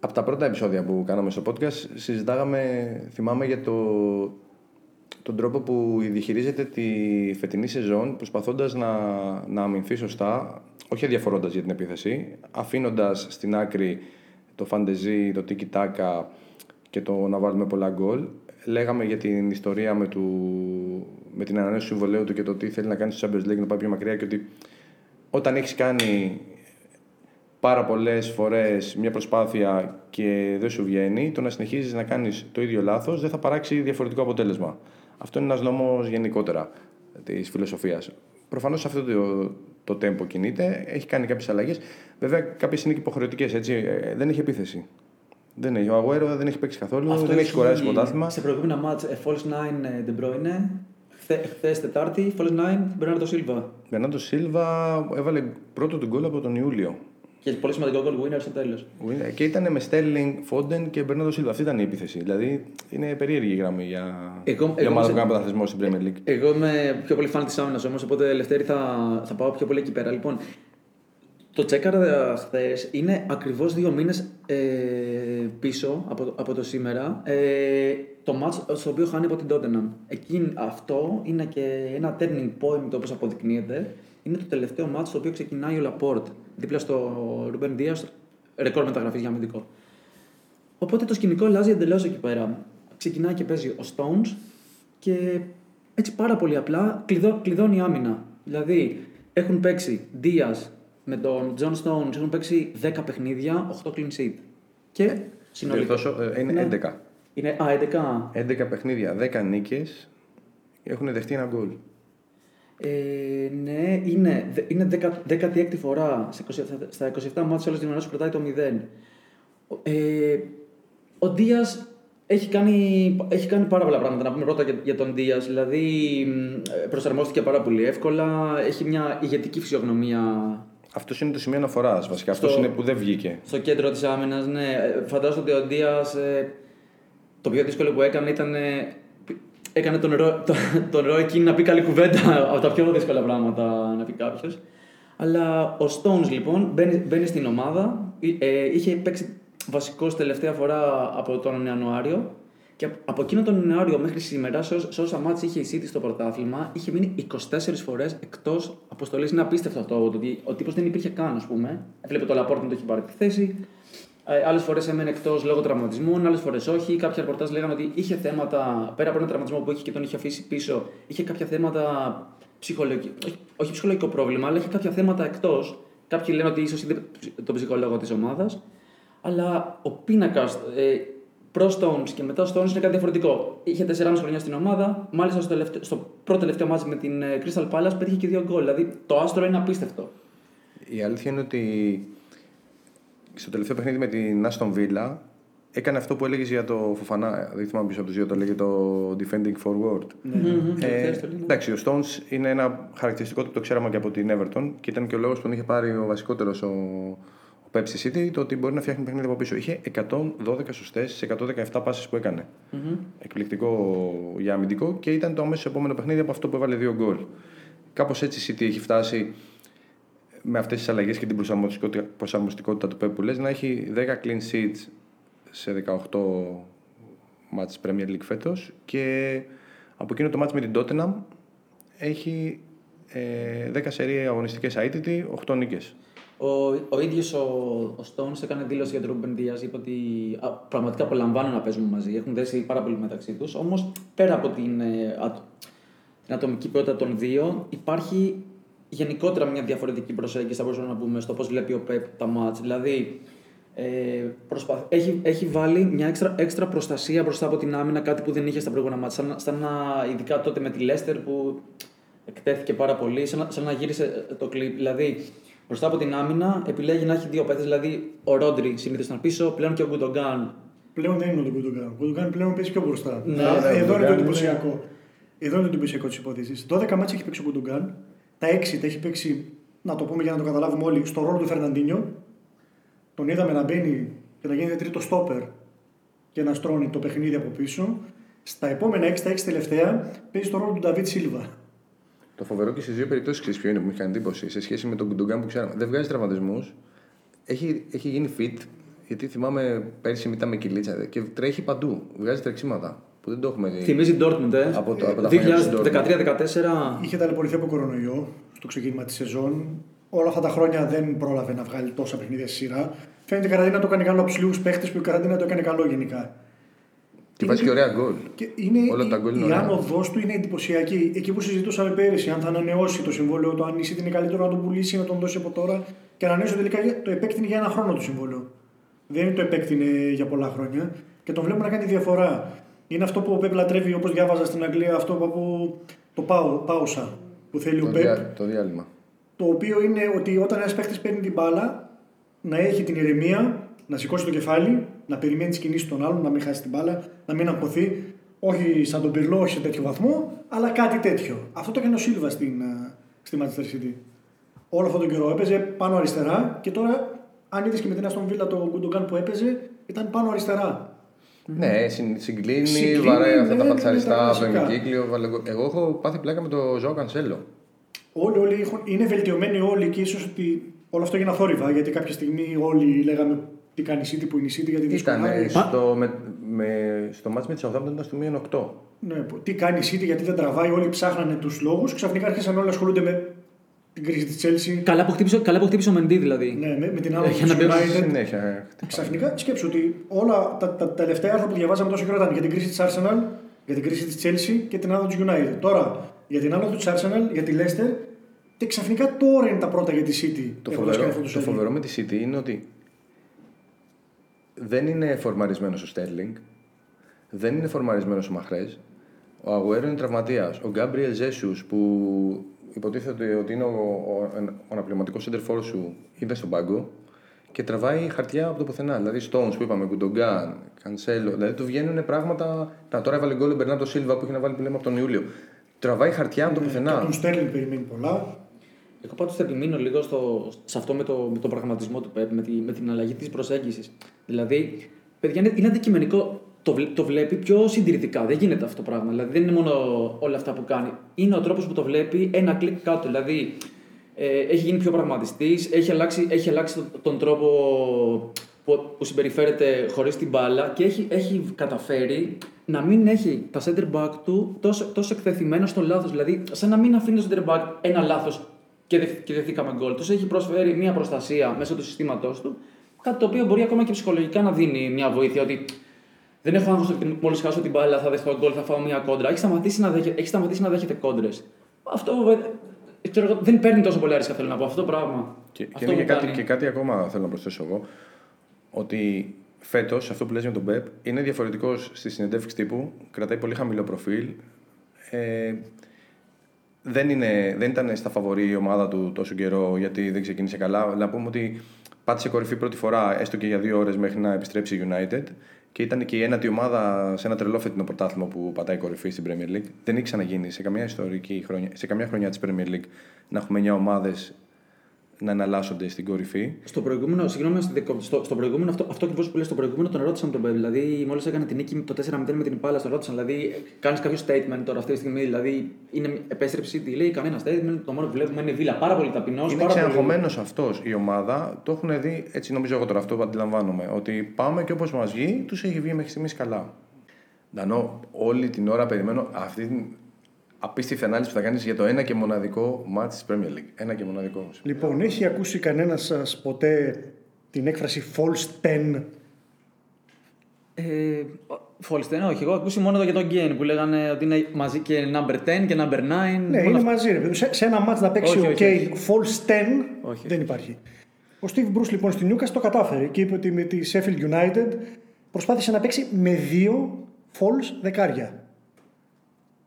Από τα πρώτα επεισόδια που κάναμε στο podcast συζητάγαμε, θυμάμαι για το, τον τρόπο που διαχειρίζεται τη φετινή σεζόν προσπαθώντας να, να αμυνθεί σωστά, όχι αδιαφορώντας για την επίθεση, αφήνοντας στην άκρη το φαντεζί, το τίκι τάκα και το να βάλουμε πολλά γκολ. Λέγαμε για την ιστορία με, του, με την ανανέωση του συμβολέου του και το τι θέλει να κάνει στο Champions League να πάει πιο μακριά και ότι όταν έχεις κάνει πάρα πολλές φορές μια προσπάθεια και δεν σου βγαίνει, το να συνεχίζεις να κάνεις το ίδιο λάθος δεν θα παράξει διαφορετικό αποτέλεσμα. Αυτό είναι ένας νόμος γενικότερα της φιλοσοφίας. Προφανώς σε αυτό το, το tempo κινείται, έχει κάνει κάποιες αλλαγές. Βέβαια, κάποιες είναι και υποχρεωτικές, έτσι. Ε, δεν έχει επίθεση. Δεν έχει. Ο Αγουέρο δεν έχει παίξει καθόλου, Αυτό δεν έχει σκοράσει στο πρωτάθλημα. Σε προηγούμενα μάτς, ε, False 9 ε, De Bruyne, χθε Τετάρτη, False 9 Bernardo Silva. Μπερνάντο Σίλβα έβαλε πρώτο τον γκολ από τον Ιούλιο. Και πολύ σημαντικό goal winner στο τέλο. Και ήταν με Στέρλινγκ, Φόντεν και Μπερνάντο Σίλβα. Αυτή ήταν η επίθεση. Δηλαδή είναι περίεργη η γραμμή για, Εγώ- για εγώ ομάδα σε- που κάνει πρωταθλητισμό στην Premier League. Εγώ είμαι πιο πολύ φαν της άμυνα όμως, οπότε Λευτέρη θα, θα πάω πιο πολύ εκεί πέρα. Λοιπόν, το τσέκαρα χθες είναι ακριβώς δύο μήνες ε, πίσω από, από το σήμερα. Ε, το μάτς στο οποίο χάνει από την Tottenham. Εκεί αυτό είναι και ένα turning point όπως αποδεικνύεται. Είναι το τελευταίο μάτς στο οποίο ξεκινάει ο Λαπόρτ δίπλα στο Ρουμπέν Δία, ρεκόρ μεταγραφής για αμυντικό. Οπότε το σκηνικό αλλάζει εντελώς εκεί πέρα. Ξεκινάει και παίζει ο Stones και έτσι πάρα πολύ απλά κλειδώ, κλειδώνει η άμυνα. Δηλαδή έχουν παίξει Δία με τον John Stones, έχουν παίξει 10 παιχνίδια, 8 clean sheet. Και συνολικά. Διορθώσω, ε, είναι Ναι. 11. Είναι, α, 11. 11 παιχνίδια, 10 νίκες έχουν δεχτεί ένα γκολ. Ε, ναι, είναι, δε- είναι 16η φορά σε 20 στα 27 μάτια όλες τις διοργανώσεις που κρατάει το 0. Ο- Ε, ο Δίας έχει κάνει, έχει κάνει πάρα πολλά πράγματα. Να πούμε πρώτα για, για τον Δίας. Δηλαδή μ, ε, προσαρμόστηκε πάρα πολύ εύκολα. Έχει μια ηγετική φυσιογνωμία Αυτός είναι το σημείο αναφοράς βασικά. Αυτός Στο- είναι που δεν βγήκε. στο κέντρο της άμυνας. Ναι, Ε, φαντάζομαι ότι ο Δίας ε, το πιο δύσκολο που έκανε ήταν ε, έκανε τον ρο, τον, τον ρο εκείνη να πει καλή κουβέντα από τα πιο δύσκολα πράγματα να πει κάποιος. Αλλά ο Stones λοιπόν μπαίνει, μπαίνει στην ομάδα. Ε, είχε παίξει βασικός τελευταία φορά από τον Ιανουάριο. Και από- από εκείνο τον Ιανουάριο μέχρι σήμερα, σε, όσα- σε όσα μάτια είχε η City στο πρωτάθλημα, είχε μείνει 24 φορές εκτός αποστολής. Είναι απίστευτο αυτό. Το ότι ο τύπος δεν υπήρχε καν, ας πούμε. Έβλεπε το Λαπόρτ να το έχει πάρει τη θέση. Άλλες φορές έμενε εκτός λόγω τραυματισμών, άλλες φορές όχι. Κάποια ρεπορτάζ λέγανε ότι είχε θέματα, πέρα από ένα τραυματισμό που είχε και τον είχε αφήσει πίσω, είχε κάποια θέματα ψυχολογικό. Όχι, όχι ψυχολογικό πρόβλημα, αλλά είχε κάποια θέματα εκτός. Κάποιοι λένε ότι ίσως είδε τον ψυχολόγο της ομάδας. Αλλά ο πίνακας ε, προ Stones και μετά Stones είναι κάτι διαφορετικό. Είχε 4,5 χρόνια στην ομάδα, μάλιστα στο, τελευταίο, στο πρώτο τελευταίο μάτι με την ε, Crystal Palace πέτυχε και δύο γκολ. Δηλαδή το άστρο είναι απίστευτο. Η αλήθεια είναι ότι στο τελευταίο παιχνίδι με την Aston Villa έκανε αυτό που έλεγες για το Φοφανά. Δεν θυμάμαι πίσω από τους δύο, το λέγε το Defending Forward. Ε, εντάξει, ο Stones είναι ένα χαρακτηριστικό του που το ξέραμε και από την Everton και ήταν και ο λόγος που τον είχε πάρει ο βασικότερος ο, ο Pepsi City, το ότι μπορεί να φτιάχνει παιχνίδι από πίσω. Είχε 112 σωστές σε 117 πάσεις που έκανε. Εκπληκτικό για αμυντικό και ήταν το αμέσως επόμενο παιχνίδι από αυτό που έβαλε δύο γκολ. Κάπως έτσι η City έχει φτάσει με αυτές τις αλλαγές και την προσαρμοστικότητα, προσαρμοστικότητα του Pep που λες, να έχει 10 clean sheets σε 18 μάτς Premier League φέτος και από εκείνο το μάτς με την Tottenham έχει ε, 10 σερίε αγωνιστικές αίτητη, 8 νίκες. Ο, ο ίδιος ο, ο Stones έκανε δήλωση για τον Ρούμπεν Δία. Είπε ότι α, πραγματικά απολαμβάνουν να παίζουν μαζί. Έχουν δέσει πάρα πολύ μεταξύ τους. Όμως πέρα από την, ε, α, την ατομική ποιότητα των δύο, υπάρχει γενικότερα μια διαφορετική προσέγγιση, θα μπορούσαμε να πούμε, στο πώς βλέπει ο Πεπ τα μάτς. Δηλαδή, ε, προσπαθ... έχει, έχει βάλει μια έξτρα, έξτρα προστασία μπροστά από την άμυνα, κάτι που δεν είχε στα προηγούμενα μάτια. Σαν, σαν να, ειδικά τότε με τη Λέστερ που εκτέθηκε πάρα πολύ, σαν να, σαν να γύρισε το κλιπ. Δηλαδή, μπροστά από την άμυνα επιλέγει να έχει δύο παίκτες. Δηλαδή, ο Ρόντρι συνήθως ήταν πίσω, πλέον και ο Γκουντογκάν. Πλέον δεν είναι ο Γκουντογκάν. Ο Γκουντογκάν πλέον παίζει πιο μπροστά. Ναι, Εδώ ναι, είναι το Gundogan εντυπωσιακό. Εδώ είναι το εντυπωσιακό της υπόθεσης. 12 μάτια έχει παίξει ο Γκουντογκάν. Τα 6 τα έχει παίξει, να το πούμε για να το καταλάβουμε όλοι, στο ρόλο του Φερναντίνιο. Τον είδαμε να μπαίνει και να γίνεται τρίτο στόπερ και να στρώνει το παιχνίδι από πίσω. Στα επόμενα 6, τα 6 τελευταία παίζει το ρόλο του Νταβίτ Σίλβα. Το φοβερό και στι δύο περιπτώσεις ξέρεις ποιο είναι που μου είχε εντύπωση σε σχέση με τον Κουντουγκάν που ξέραμε. Δεν βγάζει τραυματισμούς. Έχει, έχει γίνει fit. Γιατί θυμάμαι πέρσι ήταν με κυλίτσα και τρέχει παντού. Βγάζει τρεξίματα που δεν το έχουμε δει. Θυμίζει Dortmund, ε; Από το- από τα χρόνια της Dortmund. 2013-2014. Είχε ταλαιπωρηθεί από κορονοϊό στο ξεκίνημα της σεζόν. Όλα αυτά τα χρόνια δεν πρόλαβε να βγάλει τόσα παιχνίδια στη σειρά. Φαίνεται η καραντίνα το έκανε καλό από τους λίγους παίχτες που η καραντίνα το έκανε καλό γενικά. Και βάζει και ωραία γκολ. Και είναι, Όλα τα γκολ είναι η ωραία. άνοδό του είναι εντυπωσιακή. Εκεί που συζητούσαμε πέρυσι, αν θα ανανεώσει το συμβόλαιο του, αν η City είναι καλύτερο να τον πουλήσει, να τον δώσει από τώρα. Και ανανέωσε τελικά για- το επέκτηνε για ένα χρόνο το συμβόλαιο. Δεν είναι το επέκτηνε για πολλά χρόνια. Και τον βλέπουμε να κάνει διαφορά. Είναι αυτό που ο Πεπ λατρεύει, όπως διάβαζα στην Αγγλία, αυτό που από το πάω, πάωσα που θέλει Το, ο Πεπ. διά, το διάλειμμα. Το οποίο είναι ότι όταν ένας παίχτη παίρνει την μπάλα, να έχει την ηρεμία, να σηκώσει το κεφάλι, να περιμένει τις κινήσεις των άλλων, να μην χάσει την μπάλα, να μην αγχωθεί. Όχι σαν τον Πυρλό, όχι σε τέτοιο βαθμό, αλλά κάτι τέτοιο. Αυτό το έκανε ο Σίλβα στην, ε, στη Manchester City. Όλο αυτόν τον καιρό έπαιζε πάνω αριστερά και τώρα, αν είδες και με την Αστον Βίλα το Γκουντογκάν που έπαιζε, ήταν πάνω αριστερά. Ναι, συν, συγκλίνει, Συγκλίνει, βαράει αυτά τα ναι, πατσαριστά είναι τα από το κλασικά. ημικύκλιο. βάλε γκολ. Εγώ έχω πάθει πλάκα με το Ζωό Κανσέλο. Όλοι, όλοι έχουν, είναι βελτιωμένοι όλοι και ίσως ότι όλο αυτό έγινε θόρυβα γιατί κάποια στιγμή όλοι λέγαμε τι κάνει η City που είναι η City γιατί Ήταν δυσκολεύει. στο, με, με, στο μάτς με τη Southampton ήταν στο μείον 8. Ναι, που- τι κάνει η City, γιατί δεν τραβάει, όλοι ψάχνανε τους λόγους. Ξαφνικά άρχισαν όλοι να ασχολούνται με την κρίση της Chelsea, Καλά που χτύπησε, καλά που χτύπησε ο Μεντί δηλαδή. ναι, με, με την άλλη Για τη να μπει United. Συνέχεια. χτυπάει. Ξαφνικά σκέψου ότι όλα τα, τα, τελευταία άρθρα που διαβάζαμε τόσο καιρό ήταν για την κρίση της Arsenal, για την κρίση της Chelsea και την άνοδο της United. Τώρα για την άνοδο της Arsenal, για τη Leicester και ξαφνικά τώρα είναι τα πρώτα για τη City. Το έχοντας φοβερό, κάνει αυτό το το σερί. φοβερό με τη City είναι ότι δεν είναι φορμαρισμένος ο Στέρλινγκ, δεν είναι φορμαρισμένος ο Μαχρές. Ο Αγουέρο είναι τραυματίας. Ο Γκάμπριελ Ζέσου που υποτίθεται ότι είναι ο, ο, ο αναπληρωματικός center σου είναι στον πάγκο και τραβάει χαρτιά από το πουθενά. Δηλαδή Stones που είπαμε, Κουντογκάν, Κανσέλο. Δηλαδή του βγαίνουν πράγματα. Να, τώρα έβαλε γκολ ο Μπερνάτο Σίλβα που έχει να βάλει που λέμε από τον Ιούλιο. Τραβάει χαρτιά από το Και από πουθενά. τον Στέρλινγκ περιμένει πολλά. Εγώ πάντως θα επιμείνω λίγο στο, σε αυτό με, το, με τον πραγματισμό του ΠΕΠ, με, τη, με την αλλαγή της προσέγγισης. Δηλαδή, παιδιά, είναι, είναι αντικειμενικό. Το, βλέ- το βλέπει πιο συντηρητικά. Δεν γίνεται αυτό το πράγμα. Δηλαδή, δεν είναι μόνο όλα αυτά που κάνει. Είναι ο τρόπος που το βλέπει ένα κλικ κάτω. Δηλαδή, ε, έχει γίνει πιο πραγματιστής, έχει αλλάξει, έχει αλλάξει τον, τον τρόπο που, που συμπεριφέρεται χωρίς την μπάλα και έχει, έχει καταφέρει να μην έχει τα center back του τόσο, τόσο εκθεθειμένα στο λάθος. Δηλαδή, σαν να μην αφήνει το center back ένα λάθος και, δε, και δεθήκαμε γκολ. Του έχει προσφέρει μια προστασία μέσω του συστήματός του, κάτι το οποίο μπορεί ακόμα και ψυχολογικά να δίνει μια βοήθεια ότι δεν έχω άγχος ότι μόλις χάσω την μπάλα θα δεχτώ γκολ, θα φάω μια κόντρα. Έχει σταματήσει να δέχεται, έχει σταματήσει να δέχεται κόντρες. Αυτό ε, ξέρω, εγώ, δεν παίρνει τόσο πολύ αριστερά, θέλω να πω αυτό το πράγμα. Και, και αυτό είναι και μου κάτι, κάνει. και κάτι ακόμα θέλω να προσθέσω εγώ. Ότι φέτος, αυτό που λες για τον Πεπ, είναι διαφορετικός στη συνεντεύξη τύπου. Κρατάει πολύ χαμηλό προφίλ. Ε, δεν, είναι, δεν ήταν στα φαβορή η ομάδα του τόσο καιρό γιατί δεν ξεκίνησε καλά. Να πούμε ότι πάτησε κορυφή πρώτη φορά, έστω και για δύο ώρες μέχρι να επιστρέψει η United. και ήταν και η ένατη ομάδα σε ένα τρελό φετινό πρωτάθλημα που πατάει κορυφή στην Premier League. Δεν έχει ξαναγίνει σε καμιά ιστορική χρονιά, σε καμιά χρονιά της Premier League να έχουμε 9 ομάδες να εναλλάσσονται στην κορυφή. Στο προηγούμενο, συγγνώμη, στο, στο προηγούμενο, αυτό, αυτό ακριβώς που λέει στο προηγούμενο τον ρώτησαν τον Πεπ. Δηλαδή, μόλις έκανε την νίκη το 4-0 με την Ιπάλα, τον ρώτησαν. Δηλαδή, κάνεις κάποιο statement τώρα αυτή τη στιγμή. Δηλαδή, είναι επέστρεψη, τι λέει, κανένα statement. Το μόνο που βλέπουμε είναι βίλα. Πάρα πολύ ταπεινός. Είναι ξεγχωμένο πολύ... αυτός η ομάδα. Το έχουν δει, έτσι νομίζω εγώ τώρα αυτό που αντιλαμβάνομαι. Ότι πάμε και όπως μας βγει, τους έχει βγει μέχρι στιγμής καλά. Ντανό, όλη την ώρα περιμένω αυτή απίστευτη ανάλυση που θα κάνεις για το ένα και μοναδικό μάτι της Premier League. Ένα και μοναδικό. Λοιπόν, έχει ακούσει κανένας σας ποτέ την έκφραση false 10. Ε, false 10, όχι. Εγώ ακούσει μόνο για τον Γκέιν που λέγανε ότι είναι μαζί και number 10 και number 9. Ναι, είναι αυτό. μαζί. Ρε. Σε, σε ένα μάτι να παίξει όχι, ο Γκέιν false 10 όχι. δεν υπάρχει. Ο Steve Bruce λοιπόν στην Νιούκα το κατάφερε και είπε ότι με τη Sheffield United προσπάθησε να παίξει με δύο false δεκάρια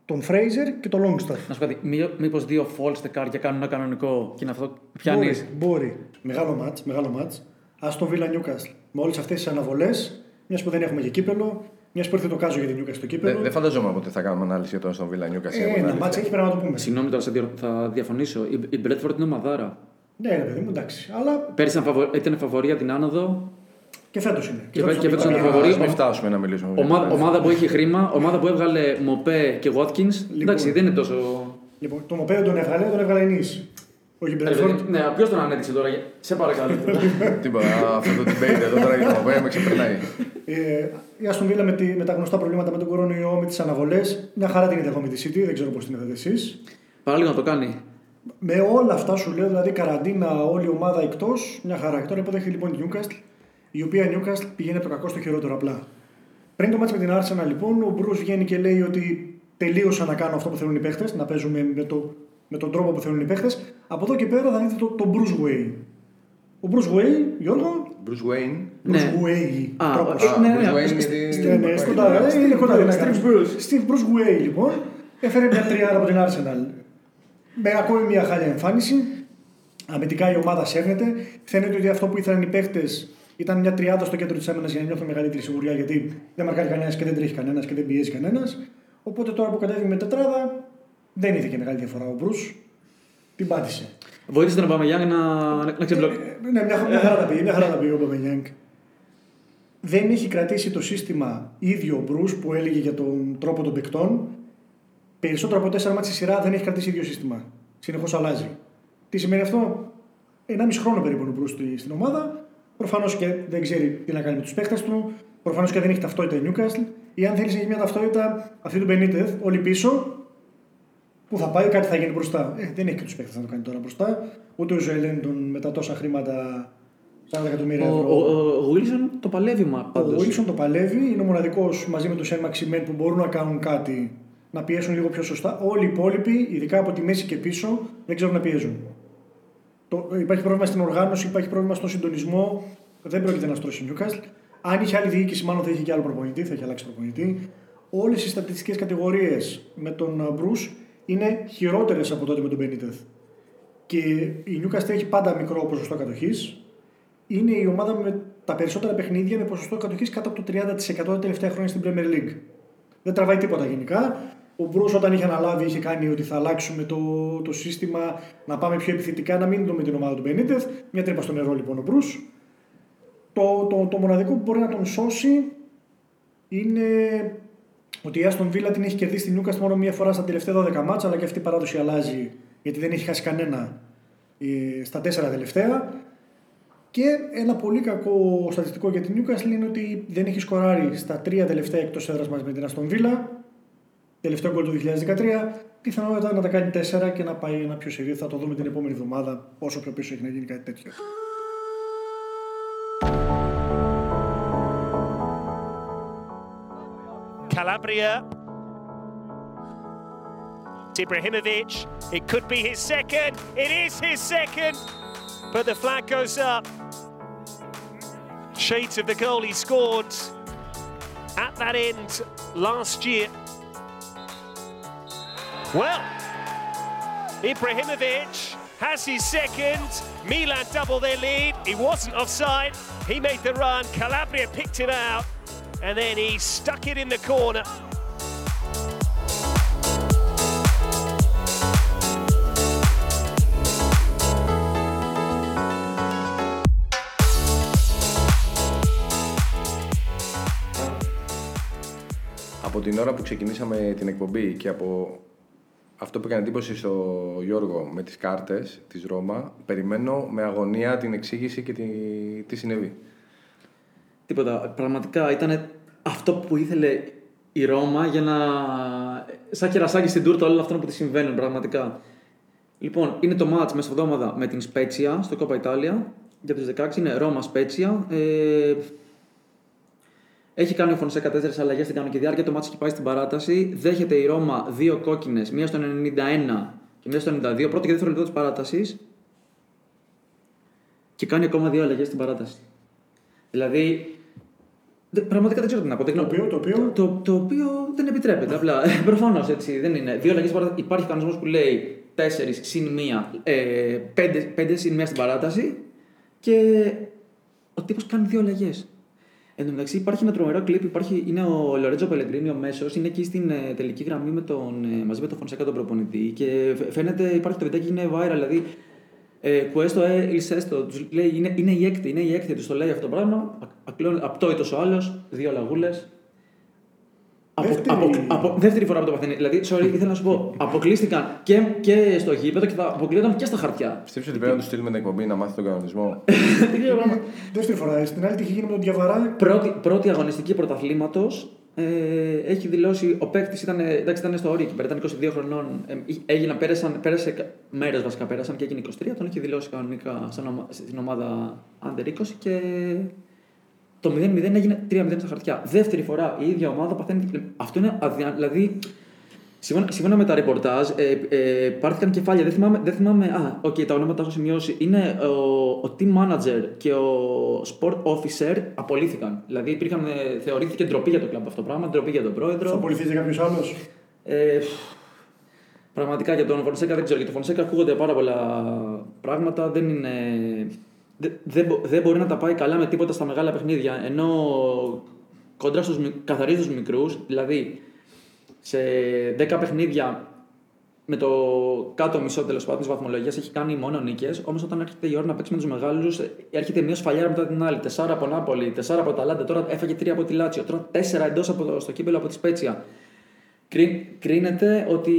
τον Φρέιζερ και τον Longstaff. Να σου πω μήπως δύο false δεκάρια κάνουν ένα κανονικό και είναι αυτό που πιάνεις. Μπορεί, μπορεί. Μεγάλο μάτ, μεγάλο μάτς. Α το Villa Newcastle. Με όλες αυτές τις αναβολές, μιας που δεν έχουμε και κύπελο, μιας που ήρθε το κάζο για την Newcastle στο κύπελο. Δεν δε φανταζόμαι ότι θα κάνουμε ανάλυση για το Aston Villa Newcastle. Ε, ένα μάτς έχει πρέπει να το πούμε. Συγγνώμη τώρα, θα διαφωνήσω. Η, η Bradford είναι ομαδάρα. Ναι, ρε παιδί μου, εντάξει. Αλλά... Πέρυσι ήταν φαβορία την άνοδο. Και φέτος είναι. Και, και, και φέτος είναι φαβορή. Μην φτάσουμε να μιλήσουμε. Ομάδα, ομάδα που έχει χρήμα, ομάδα που έβγαλε Μοπέ και Watkins. Λοιπόν, Εντάξει, δεν είναι τόσο. Λοιπόν, το Μοπέ δεν τον έβγαλε, τον έβγαλε η Νίση. Όχι Μπρέντφορντ. Ναι, ποιος τον ανέδειξε τώρα, σε παρακαλώ. Τίποτα, αυτό το debate εδώ τώρα για το Μοπέ με ξεπερνάει. Ε, η Αστον Βίλα με, με τα γνωστά προβλήματα με τον κορονοϊό, με τις αναβολές, μια χαρά την είδε εγώ με τη City, δεν ξέρω πώς την είδατε εσείς. Παραλίγο να το κάνει. Με όλα αυτά σου λέω, δηλαδή καραντίνα, όλη η ομάδα εκτός, μια χαρά. Και τώρα υποδέχεται λοιπόν η Newcastle η οποία Newcastle πηγαίνει από το κακό στο χειρότερο απλά. Πριν το μάτς με την Arsenal λοιπόν, ο Bruce βγαίνει και λέει ότι τελείωσα να κάνω αυτό που θέλουν οι παίχτες, να παίζουμε με, το, με τον τρόπο που θέλουν οι παίχτες. Από εδώ και πέρα θα δείτε το, το Bruce Way. Ο Bruce Way, Γιώργο; Bruce Wayne. Bruce Ναι. Way. Α, τρόπος. ε, ναι, ναι, Bruce ναι. Wayne Στη- είναι- στη- Ναι, ναι, στη- κοντά, στη- είναι κοντά. Steve Steve Bruce. Steve Bruce Way λοιπόν έφερε μια τριάρα από την Arsenal. Με ακόμη μια χάλια εμφάνιση. Αμυντικά η ομάδα σέρνεται. Φαίνεται ότι αυτό που ήθελαν οι παίχτες ήταν μια τριάδα στο κέντρο της άμυνας για να νιώθουν μεγαλύτερη σιγουριά γιατί δεν μαρκάρει κανένας και δεν τρέχει κανένας και δεν πιέζει κανένας. Οπότε τώρα που κατέβηκε με τετράδα δεν είδε και μεγάλη διαφορά ο Μπρους. Την πάτησε. Βοήθησε τον Αμπαμεγιάνγκ να, να ξεμπλοκ... Ε, Ναι, μια, μια χαρά τα πήγε, μια χαρά τα πήγε ο Μπαμεγιάνγκ. Δεν έχει κρατήσει το σύστημα ίδιο ο Μπρους που έλεγε για τον τρόπο των παικτών. Περισσότερο από τέσσερα μάτια στη σειρά δεν έχει κρατήσει ίδιο σύστημα. Συνεχώς αλλάζει. Τι σημαίνει αυτό, 1,5 χρόνο περίπου είναι ο Μπρους στη- στην ομάδα. Προφανώς και δεν ξέρει τι να κάνει με τους παίχτε του. Προφανώς και δεν έχει ταυτότητα η Newcastle. Ή αν θέλεις να έχει μια ταυτότητα αυτή του Μπενίτεθ, όλοι πίσω, Πού θα πάει, κάτι θα γίνει μπροστά. Ε, δεν έχει και τους παίχτε να το κάνει τώρα μπροστά. Ούτε ο Ζωελέντον με τα τόσα χρήματα, 40 εκατομμύρια Ο, ευρώ. ο, ο, ο Wilson το παλεύει μα, Ο πάντως. Wilson το παλεύει, είναι ο μοναδικός μαζί με του Σεν Μαξιμέν που μπορούν να κάνουν κάτι, να πιέσουν λίγο πιο σωστά. Όλοι οι υπόλοιποι, ειδικά από τη μέση και πίσω, δεν ξέρουν να πιέζουν. Το, υπάρχει πρόβλημα στην οργάνωση, υπάρχει πρόβλημα στον συντονισμό. Δεν πρόκειται να στρώσει ο Newcastle. Αν είχε άλλη διοίκηση, μάλλον θα είχε και άλλο προπονητή, θα είχε αλλάξει προπονητή. Όλες οι στατιστικές κατηγορίες με τον Μπρου είναι χειρότερες από τότε με τον Μπενίτεθ. Και η Newcastle έχει πάντα μικρό ποσοστό κατοχής. Είναι η ομάδα με τα περισσότερα παιχνίδια με ποσοστό κατοχής κάτω από το 30% τα τελευταία χρόνια στην Premier League. Δεν τραβάει τίποτα γενικά. Ο Μπρούς όταν είχε αναλάβει είχε κάνει ότι θα αλλάξουμε το, το σύστημα, να πάμε πιο επιθετικά, να μην δούμε την ομάδα του Μπενίτεθ. Μια τρύπα στο νερό λοιπόν ο Μπρούς. Το, το, το μοναδικό που μπορεί να τον σώσει είναι ότι η Άστον Βίλα την έχει κερδίσει την Newcastle μόνο μία φορά στα τελευταία 12 μάτσα, αλλά και αυτή η παράδοση αλλάζει γιατί δεν έχει χάσει κανένα ε, στα τέσσερα τελευταία. Και ένα πολύ κακό στατιστικό για την Newcastle είναι ότι δεν έχει σκοράρει στα τρία τελευταία εκτός έδρας μας με την Αστον Βίλα. Τελευταίο γκολ του 2013. Πιθανότατα να τα κάνει τέσσερα και να πάει ένα πιο σερί. Θα το δούμε την επόμενη εβδομάδα, όσο πιο πίσω έχει να γίνει κάτι τέτοιο. Calabria. Ibrahimovic. It could be his second. It is his second. But the flag goes up. Shades of the goal he scored at that end last year. Well, Ibrahimovic has his second. Milan double their lead. He wasn't offside. He made the run. Calabria picked it out. and then he stuck it in the corner. Από την ώρα που ξεκινήσαμε την εκπομπή και από αυτό που έκανε εντύπωση στο Γιώργο με τις κάρτες της Ρώμα, περιμένω με αγωνία την εξήγηση και τη, τι συνέβη. Τίποτα. Πραγματικά ήταν αυτό που ήθελε η Ρώμα για να. σαν κερασάκι στην τούρτα όλων αυτών που τη συμβαίνουν πραγματικά. Λοιπόν, είναι το μάτς μέσα εβδομάδα με την Σπέτσια στο Κόπα Ιτάλια. Για τους 16 είναι Ρώμα Σπέτσια. Ε, έχει κάνει ο Φωνσέκα τέσσερις αλλαγές στην κανονική διάρκεια. Το μάτι έχει πάει στην παράταση. Δέχεται η Ρώμα δύο κόκκινες, μία στο 91 και μία στο 92, πρώτο και δεύτερο λεπτό της παράτασης. Και κάνει ακόμα δύο αλλαγές στην παράταση. Δηλαδή. δε- Πραγματικά δεν ξέρω τι να πω. Δεν Το γνω- οποίο, το οποίο. το, το οποίο δεν επιτρέπεται. Απλά προφανώς έτσι δεν είναι. Δύο αλλαγές στην παράταση. Υπάρχει κανονισμός που λέει 4 συν 1, ε, 5, 5 συν 1 στην παράταση και ο τύπος κάνει δύο αλλαγές. Εν τω μεταξύ υπάρχει ένα τρομερό κλιπ, υπάρχει, είναι ο Λορέτζο Πελεγκρίνη, ο μέσο, είναι εκεί στην ε, τελική γραμμή με τον, ε, μαζί με τον Φωνσέκα τον προπονητή και φ- φαίνεται, υπάρχει το βιντεάκι, είναι viral, δηλαδή ε, Κουέστο, ε, Ιλσέστο, τους λέει, είναι, είναι η έκτη, είναι η έκτη, τους το λέει αυτό το πράγμα, απλώνει- απτόητος ο άλλος, δύο λαγούλες. Από, Δεύτερη- από, από, δεύτερη φορά που το παθαίνει. Δηλαδή, sorry, ήθελα να σου πω, αποκλείστηκαν και, και στο γήπεδο και θα αποκλείονταν και στα χαρτιά. Πιστεύεις ότι πρέπει να του στείλουμε την εκπομπή να μάθει τον κανονισμό. Δεν ξέρω, πράγμα. Δεύτερη φορά. Στην άλλη τι είχε γίνει με τον Ντιαβαρά. Πρώτη, πρώτη αγωνιστική πρωταθλήματος. Ε, έχει δηλώσει, ο παίκτης ήταν, εντάξει, ήταν στο όριο εκεί πέρα, ήταν 22 χρονών. Ε, έγινε, πέρασαν, πέρασε μέρες βασικά πέρασαν και έγινε 23. Τον έχει δηλώσει κανονικά σαν ομα- στην ομάδα Under 20 και το 0-0 έγινε 3-0 στα χαρτιά. Δεύτερη φορά η ίδια ομάδα παθαίνει. Αυτό είναι αδια... Δηλαδή, σύμφωνα, σύμφωνα με τα ρεπορτάζ, ε, ε, πάρθηκαν κεφάλια. Δεν θυμάμαι. Δεν θυμάμαι α, οκ, τα ονόματα έχω σημειώσει. Είναι ο, ο team manager και ο sport officer απολύθηκαν. Δηλαδή, υπήρχαν, ε, θεωρήθηκε ντροπή για το κλαμπ αυτό το πράγμα, ντροπή για τον πρόεδρο. Θα απολυθεί κάποιος άλλος; Ε, πραγματικά για τον Φωνσέκα δεν ξέρω. Για τον Φωνσέκα ακούγονται πάρα πολλά πράγματα. Δεν είναι. Δεν, δεν, μπο- δεν μπορεί να τα πάει καλά με τίποτα στα μεγάλα παιχνίδια. Ενώ κοντρά στους, μικ- καθαρίζει τους μικρούς, δηλαδή σε 10 παιχνίδια με το κάτω μισό τέλος πάντων της βαθμολογίας έχει κάνει μόνο νίκες. Όμως όταν έρχεται η ώρα να παίξει με τους μεγάλους, έρχεται μία σφαλιάρα μετά την άλλη. 4 από Νάπολη, 4 από Ταλάντα, τώρα έφαγε 3 από τη Λάτσιο, τώρα 4 εντός στο κύπελο από τη Σπέτσια. Κρί- κρίνεται ότι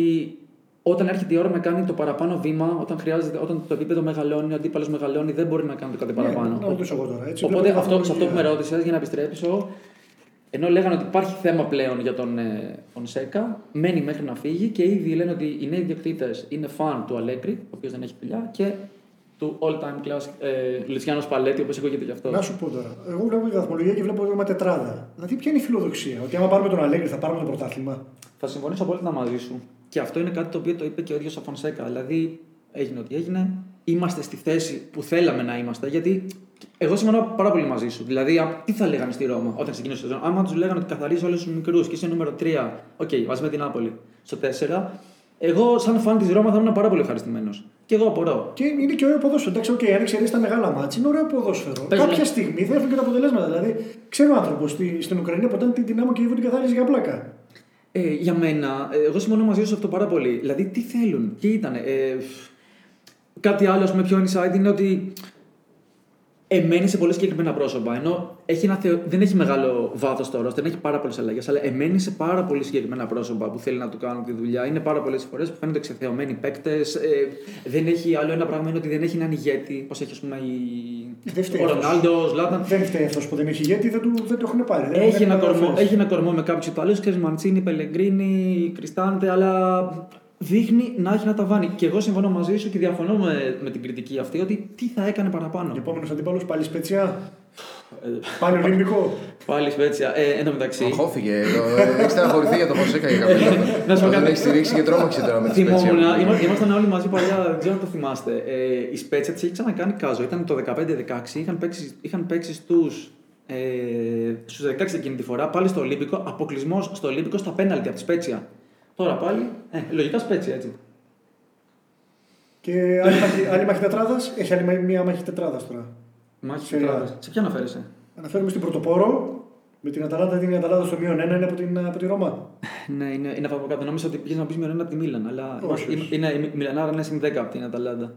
όταν έρχεται η ώρα να κάνει το παραπάνω βήμα, όταν, χρειάζεται, όταν το επίπεδο μεγαλώνει, ο αντίπαλος μεγαλώνει, δεν μπορεί να κάνει το κάτι παραπάνω. Ναι, να ρωτήσω εγώ τώρα. Έτσι, Οπότε βλέπω αυτό, σε αυτό που με βαθμολογία. ρώτησες, για να επιστρέψω, ενώ λέγανε ότι υπάρχει θέμα πλέον για τον ε, Φονσέκα, μένει μέχρι να φύγει και ήδη λένε ότι οι νέοι ιδιοκτήτες είναι φαν του Αλέγκρι, ο οποίος δεν έχει δουλειά, και του all time class ε, Λουτσιάνος Παλέτη, όπως ακούγεται γι' αυτό. Να σου πω τώρα. Εγώ βλέπω τη βαθμολογία και βλέπω είναι τετράδα. Δηλαδή, ποια είναι η φιλοδοξία. Ότι άμα πάρουμε τον Αλέγκρι θα πάρουμε το πρωτάθλημα; Θα συμφωνήσω απόλυτα μαζί σου. Και αυτό είναι κάτι το οποίο το είπε και ο ίδιος ο Φονσέκα. Δηλαδή, έγινε ό,τι έγινε. Είμαστε στη θέση που θέλαμε να είμαστε. Γιατί εγώ συμφωνώ πάρα πολύ μαζί σου. Δηλαδή, α, τι θα λέγανε στη Ρώμα όταν ξεκίνησε το σεζόν; Άμα τους λέγανε ότι καθαρίζει όλους τους μικρούς και είσαι νούμερο 3, οκ, μαζί με την Νάπολη στο 4. Εγώ, σαν φαν της Ρώμα, θα ήμουν πάρα πολύ ευχαριστημένος. Και εγώ απορώ. Και είναι και ωραίο ποδόσφαιρο. Εντάξει, okay, αν εξαιρέσει τα μεγάλα μάτια, είναι ωραίο ποδόσφαιρο. Παίζουν- Κάποια στιγμή θα έρθουν και τα αποτελέσματα. Δηλαδή, ξέρει ο άνθρωπος στη, στην Ουκρανία ποτέ την δυνάμω και η την καθάριζε για πλάκα. Ε, για μένα, ε, εγώ συμφωνώ μαζί σου σε αυτό πάρα πολύ. Δηλαδή, τι θέλουν, τι ήταν. Ε, κάτι άλλο, με πιο inside είναι ότι εμένει σε πολύ συγκεκριμένα πρόσωπα. Ενώ έχει ένα θεω... δεν έχει μεγάλο βάθος τώρα, δεν έχει πάρα πολλές αλλαγές, αλλά εμένει σε πάρα πολύ συγκεκριμένα πρόσωπα που θέλει να του κάνουν τη δουλειά. Είναι πάρα πολλές φορές που φαίνονται εξεθεωμένοι παίκτες. Ε, δεν έχει άλλο ένα πράγμα είναι ότι δεν έχει έναν ηγέτη, όπω έχει ας πούμε, η... Δεν φταίει ο αυτός. Ρονάλντο, ο Ζλάταν. Δεν φταίει αυτός που δεν έχει γιατί δεν, του, δεν το έχουν πάρει. Δεν- Έχει δεν ένα, είναι κορμό, αναφέρεις. έχει ένα κορμό με κάποιους Ιταλούς, ξέρεις Μαντσίνη, Πελεγκρίνη, Κριστάντε, αλλά δείχνει να έχει να τα βάνει. Και εγώ συμφωνώ μαζί σου και διαφωνώ με, με την κριτική αυτή ότι τι θα έκανε παραπάνω. Επόμενος αντίπαλος πάλι σπετσιά. Ε, Πάλι Ολυμπικό. Πάλι σπέτσια. Ε, εν τω μεταξύ. Αγχώθηκε εδώ. Έχει στεναχωρηθεί για το Φωσέκα για κάποιος λόγο. Να σου πω Δεν κάτι. έχει στηρίξει και τρόμαξε τώρα με τη Θυμόμουν, Σπέτσια. είμα- ήμασταν όλοι μαζί παλιά, δεν ξέρω αν το θυμάστε. Ε, η Σπέτσια της έχει ξανακάνει κάζο. Ήταν το 15-16, είχαν παίξει, είχαν παίξει στους ε, στους 16 εκείνη τη φορά, πάλι στο Ολύμπικο, αποκλεισμός στο Ολύμπικο στα πέναλτι από τη Σπέτσια. Τώρα πάλι, ε, λογικά Σπέτσια έτσι. Και άλλη μάχη, άλλη μάχη τετράδας. Έχει άλλη μία μάχη τετράδας τώρα. Μάχη Σε- τετράδας. Σε ποια αναφέρεσαι; Αναφέρουμε στην Πρωτοπόρο Με την Αταλάντα την Αταλάντα στο μείον 1 είναι από την, από τη Ρώμα. Ναι, είναι, είναι από κάτω. Νόμιζα ότι πήγες να πεις μειον ένα από τη Μίλαν. Αλλά Όχι, είναι, όχι. είναι, η Μιλανάρα είναι συν 10 από την Αταλάντα.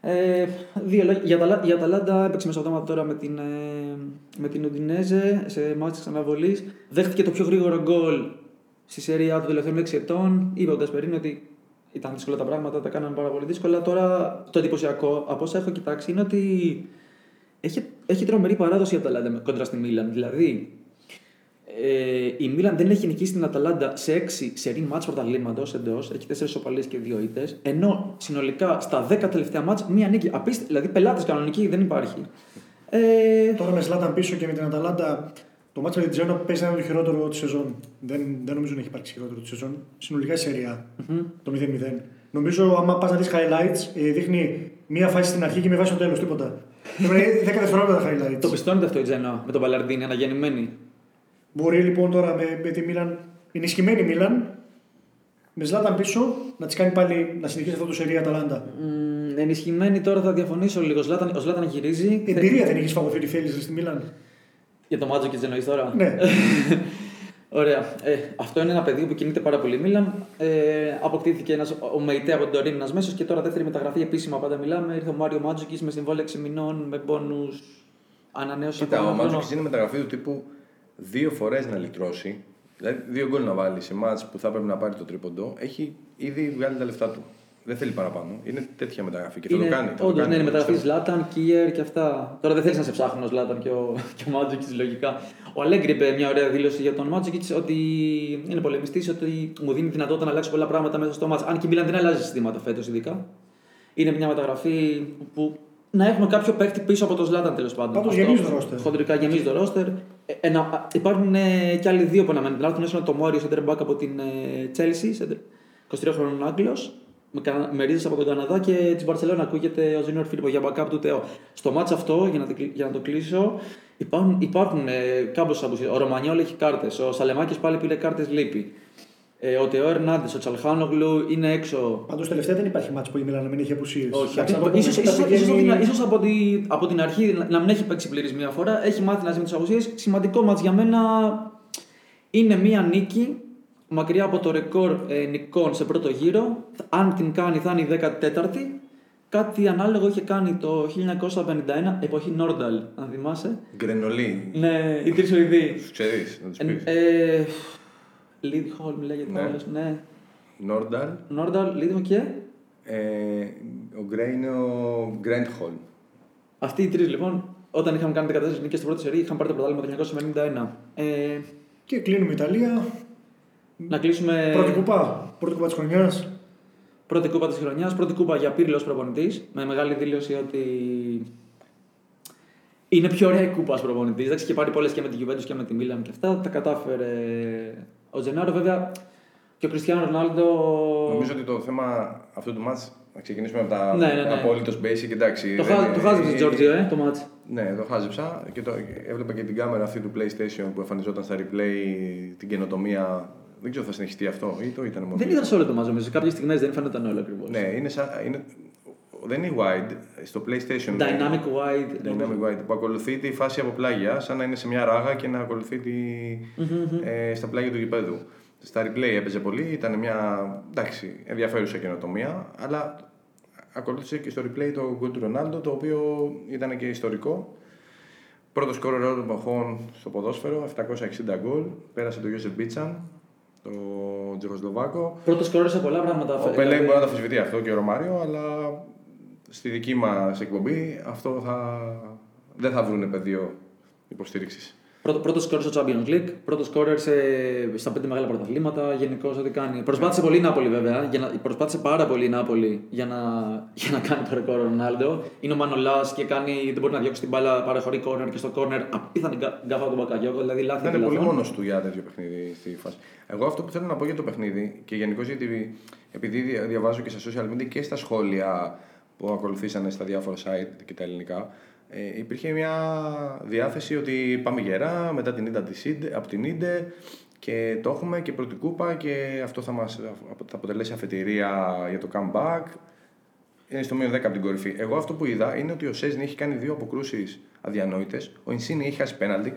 Ε, δύο λόγια. Για Αταλα- Η Αταλάντα έπαιξε μεσοδόματα τώρα με την, ε, με την Ουντινέζε σε μάτς της αναβολής. Δέχτηκε το πιο γρήγορο γκολ στη σερία των τελευταίων 6 ετών. Είπε ο Γκασπερίνη ότι ήταν δύσκολα τα πράγματα, τα κάνανε πάρα πολύ δύσκολα. Τώρα το εντυπωσιακό από όσα έχω κοιτάξει είναι ότι έχει, έχει τρομερή παράδοση η Αταλάντα κόντρα στη Μίλαν. Δηλαδή, ε, η Μίλαν δεν έχει νικήσει την Αταλάντα σε 6 σερή μάτς πρωταθλήματος εντός. Έχει 4 σοπαλίες και 2 ήττες. Ενώ συνολικά στα 10 τελευταία μάτς μία νίκη. Απίστευτη, δηλαδή πελάτες κανονική δεν υπάρχει. Ε, Τώρα με Σλάταν πίσω και με την Αταλάντα, το μάτσο με την Τζένοα παίζει να είναι το χειρότερο τη σεζόν. Δεν, δεν νομίζω να έχει υπάρξει χειρότερο τη σεζόν. Συνολικά η σερια το 0-0. Νομίζω, άμα πας να δεις highlights, ε, δείχνει μία φάση στην αρχή και με βάση στο τέλος. Τίποτα. Πρέπει να είναι 10 δευτερόλεπτα τα highlights. το πιστώνεται αυτό η Τζενό με τον Παλαρντίνη, αναγεννημένη; Μπορεί λοιπόν τώρα με, με τη Μίλαν, ενισχυμένη Μίλαν, με Σλάταν πίσω, να της κάνει πάλι να συνεχίσει αυτό το σερία Αταλάντα. Μ, ενισχυμένη τώρα θα διαφωνήσω λίγο. Ο Ζλάταν, ο Ζλάταν γυρίζει. Εμπειρία δεν έχεις φαγωθεί ότι θέλεις στη Μίλαν. Για το μάτζο και τι εννοείς τώρα. Ναι. Ωραία. Ε, αυτό είναι ένα παιδί που κινείται πάρα πολύ. Μίλαν. Ε, αποκτήθηκε ένας, ο Μεϊτέ από την Τωρίνη ένας μέσος και τώρα δεύτερη μεταγραφή επίσημα πάντα μιλάμε. Ήρθε ο Μάριο Μάτζοκη μες συμβόλαιο 6 μηνών με πόνου. Ανανέωση Κοίτα, ακόμα ο χρόνο. Μάτζοκη είναι μεταγραφή του τύπου δύο φορές να λυτρώσει. Δηλαδή, δύο γκολ να βάλει σε μάτς που θα πρέπει να πάρει το τρίποντο. Έχει ήδη βγάλει τα λεφτά του. Δεν θέλει παραπάνω. Είναι τέτοια μεταγραφή και θα το κάνει. θα το Όντως, κάνει, ναι, είναι το μεταγραφής πιστεύω. Ζλάταν, Κίερ και αυτά. Τώρα δεν θέλεις να σε ψάχνει ο Ζλάταν και ο, και ο Μάτζοκη λογικά. Ο Αλέγκρι είπε μια ωραία δήλωση για τον Μάτζοκη ότι είναι πολεμιστής, ότι μου δίνει δυνατότητα να αλλάξει πολλά πράγματα μέσα στο μάτς. Αν και η Μίλαν δεν αλλάζει συστήματα φέτος ειδικά. Είναι μια μεταγραφή που να έχουμε κάποιο παίκτη πίσω από τον Ζλάταν τέλος πάντων. Πάντως Αυτό, γεμίζει το roster. Χοντρικά γεμίζει το ρόστερ. Ε, ένα, α, υπάρχουν ε, και άλλοι δύο που αναμένουν. Δηλαδή, τουλάχιστον το Μόριο center back από την ε, Chelsea, center- 23 χρονών Άγγλος, με, Κανα- με ρίζες από τον Καναδά και της Μπαρσελόνα ακούγεται ο Ζήνορ Φίλιππο για backup του Τεό. Στο μάτς αυτό, για να, το κλει- για να το κλείσω, υπάρχουν, υπάρχουν ε, κάμποσε απουσίες. Ο Ρωμανιόλ έχει κάρτες. Ο Σαλεμάκης πάλι πήρε κάρτες λύπη. Ε, ο Τεό Ερνάντες, ο Τσαλχάνογλου είναι έξω. Πάντως τελευταία δεν υπάρχει μάτσο που η Μίλαν να μην έχει απουσίε. Όχι, ίσως, ίσως, ίσως, από την- ίσως από, τη- από την αρχή να, να μην έχει παίξει πλήρης μία φορά, έχει μάθει να ζει με τις αγουσίες. Σημαντικό μάτς για μένα είναι μία νίκη μακριά από το ρεκόρ ε, νικών σε πρώτο γύρο. Αν την κάνει θα είναι η 14η. Κάτι ανάλογο είχε κάνει το 1951, εποχή Νόρνταλ, αν θυμάσαι. Γκρενολί. Ναι, οι τρεις Σουηδοί. Τους ξέρεις, να τους Ε, πεις. ε, Λίδχολμ λέγεται Ναι. ο άλλος, ναι. Νόρνταλ. Νόρνταλ, Λίδχολμ και... Ε, ο Γκρέι είναι ο Γκρέντ Χολ. Αυτοί οι τρεις λοιπόν, όταν είχαν κάνει 14 νίκες στην πρώτη σερή, είχαν πάρει το πρωτάθλημα το 1991. Ε, Και κλείνουμε Ιταλία. Να κλείσουμε Πρώτη κούπα. Πρώτη κούπα της χρονιάς. πρώτη κούπα της χρονιάς, πρώτη κούπα για Πύρλος προπονητής, με μεγάλη δήλωση ότι είναι πιο ωραία η κούπα ως προπονητής. Εντάξει, είχε πάρει πολλές και με την Juventus και με τη Μίλαν και αυτά. Τα κατάφερε ο Τζενάρο, βέβαια. Και ο Κριστιανό Ρονάλντο. Νομίζω ότι το θέμα αυτού του μάτς, να ξεκινήσουμε από τα Ναι, ναι, ναι. απόλυτος basic, εντάξει. Το, δεν- χά, το χάζεψε ε, Τζόρτζιο, ε, το μάτς. Ναι, το χάζεψα και το, έβλεπα και την κάμερα αυτή του PlayStation που εμφανιζόταν στα replay, την καινοτομία. Δεν ξέρω αν θα συνεχιστεί αυτό ή το ήταν μόνο. Δεν ήταν σε όλο το μάτς, νομίζω. Σε κάποιες στιγμές δεν φαίνονταν όλο ακριβώς. Ναι, είναι σαν, είναι, δεν είναι wide, στο PlayStation. Dynamic wide. Dynamic wide, που ακολουθεί τη φάση από πλάγια, σαν να είναι σε μια ράγα και να ακολουθεί τη, ε, στα πλάγια του γηπέδου. Στα replay έπαιζε πολύ, ήταν μια εντάξει, ενδιαφέρουσα καινοτομία, αλλά ακολούθησε και στο replay το γκολ του Ρονάλντο, το οποίο ήταν και ιστορικό. Πρώτο σκόρ όλων των εποχών στο ποδόσφαιρο, 760 γκολ. Πέρασε το Γιώσεφ Μπίτσαν, το Τζεχοσλοβάκο. Πρώτος σκόρ σε πολλά πράγματα. Ο Πελέ μπορεί να το αμφισβητεί αυτό και ο Ρωμάριο, αλλά στη δική μας εκπομπή αυτό θα... δεν θα βρουν πεδίο υποστήριξης. Πρώτο, πρώτος σκόρ στο Champions League, πρώτος σκόρ σε, στα πέντε μεγάλα πρωταθλήματα, γενικώς ό,τι κάνει. Προσπάθησε πολύ η Νάπολη βέβαια, για να, προσπάθησε πάρα πολύ η Νάπολη για να, για να κάνει το ρεκόρ ο Ρονάλντο. Είναι ο Μανολάς και κάνει, δεν μπορεί να διώξει την μπάλα, παραχωρεί κόρνερ και στο κόρνερ απίθανη γκά- γκάφα του Μπακαγιώκο, δηλαδή λάθη Δεν και είναι πολύ λαθών. μόνος του για τέτοιο παιχνίδι στη φάση. Εγώ αυτό που θέλω να πω για το παιχνίδι και γενικώς γιατί επειδή δια- διαβάζω και στα social media και στα σχόλια που ακολουθήσανε στα διάφορα site και τα ελληνικά, ε, υπήρχε μια διάθεση ότι πάμε γερά μετά την ήττα της Ίντε- από την Ίντε και το έχουμε και πρώτη κούπα και αυτό θα μας θα αποτελέσει αφετηρία για το comeback. Είναι στο μείον 10 από την κορυφή. Εγώ αυτό που είδα είναι ότι ο Σέζνη έχει κάνει δύο αποκρούσεις αδιανόητες. Ο Ινσίνη έχει χάσει πέναλτι.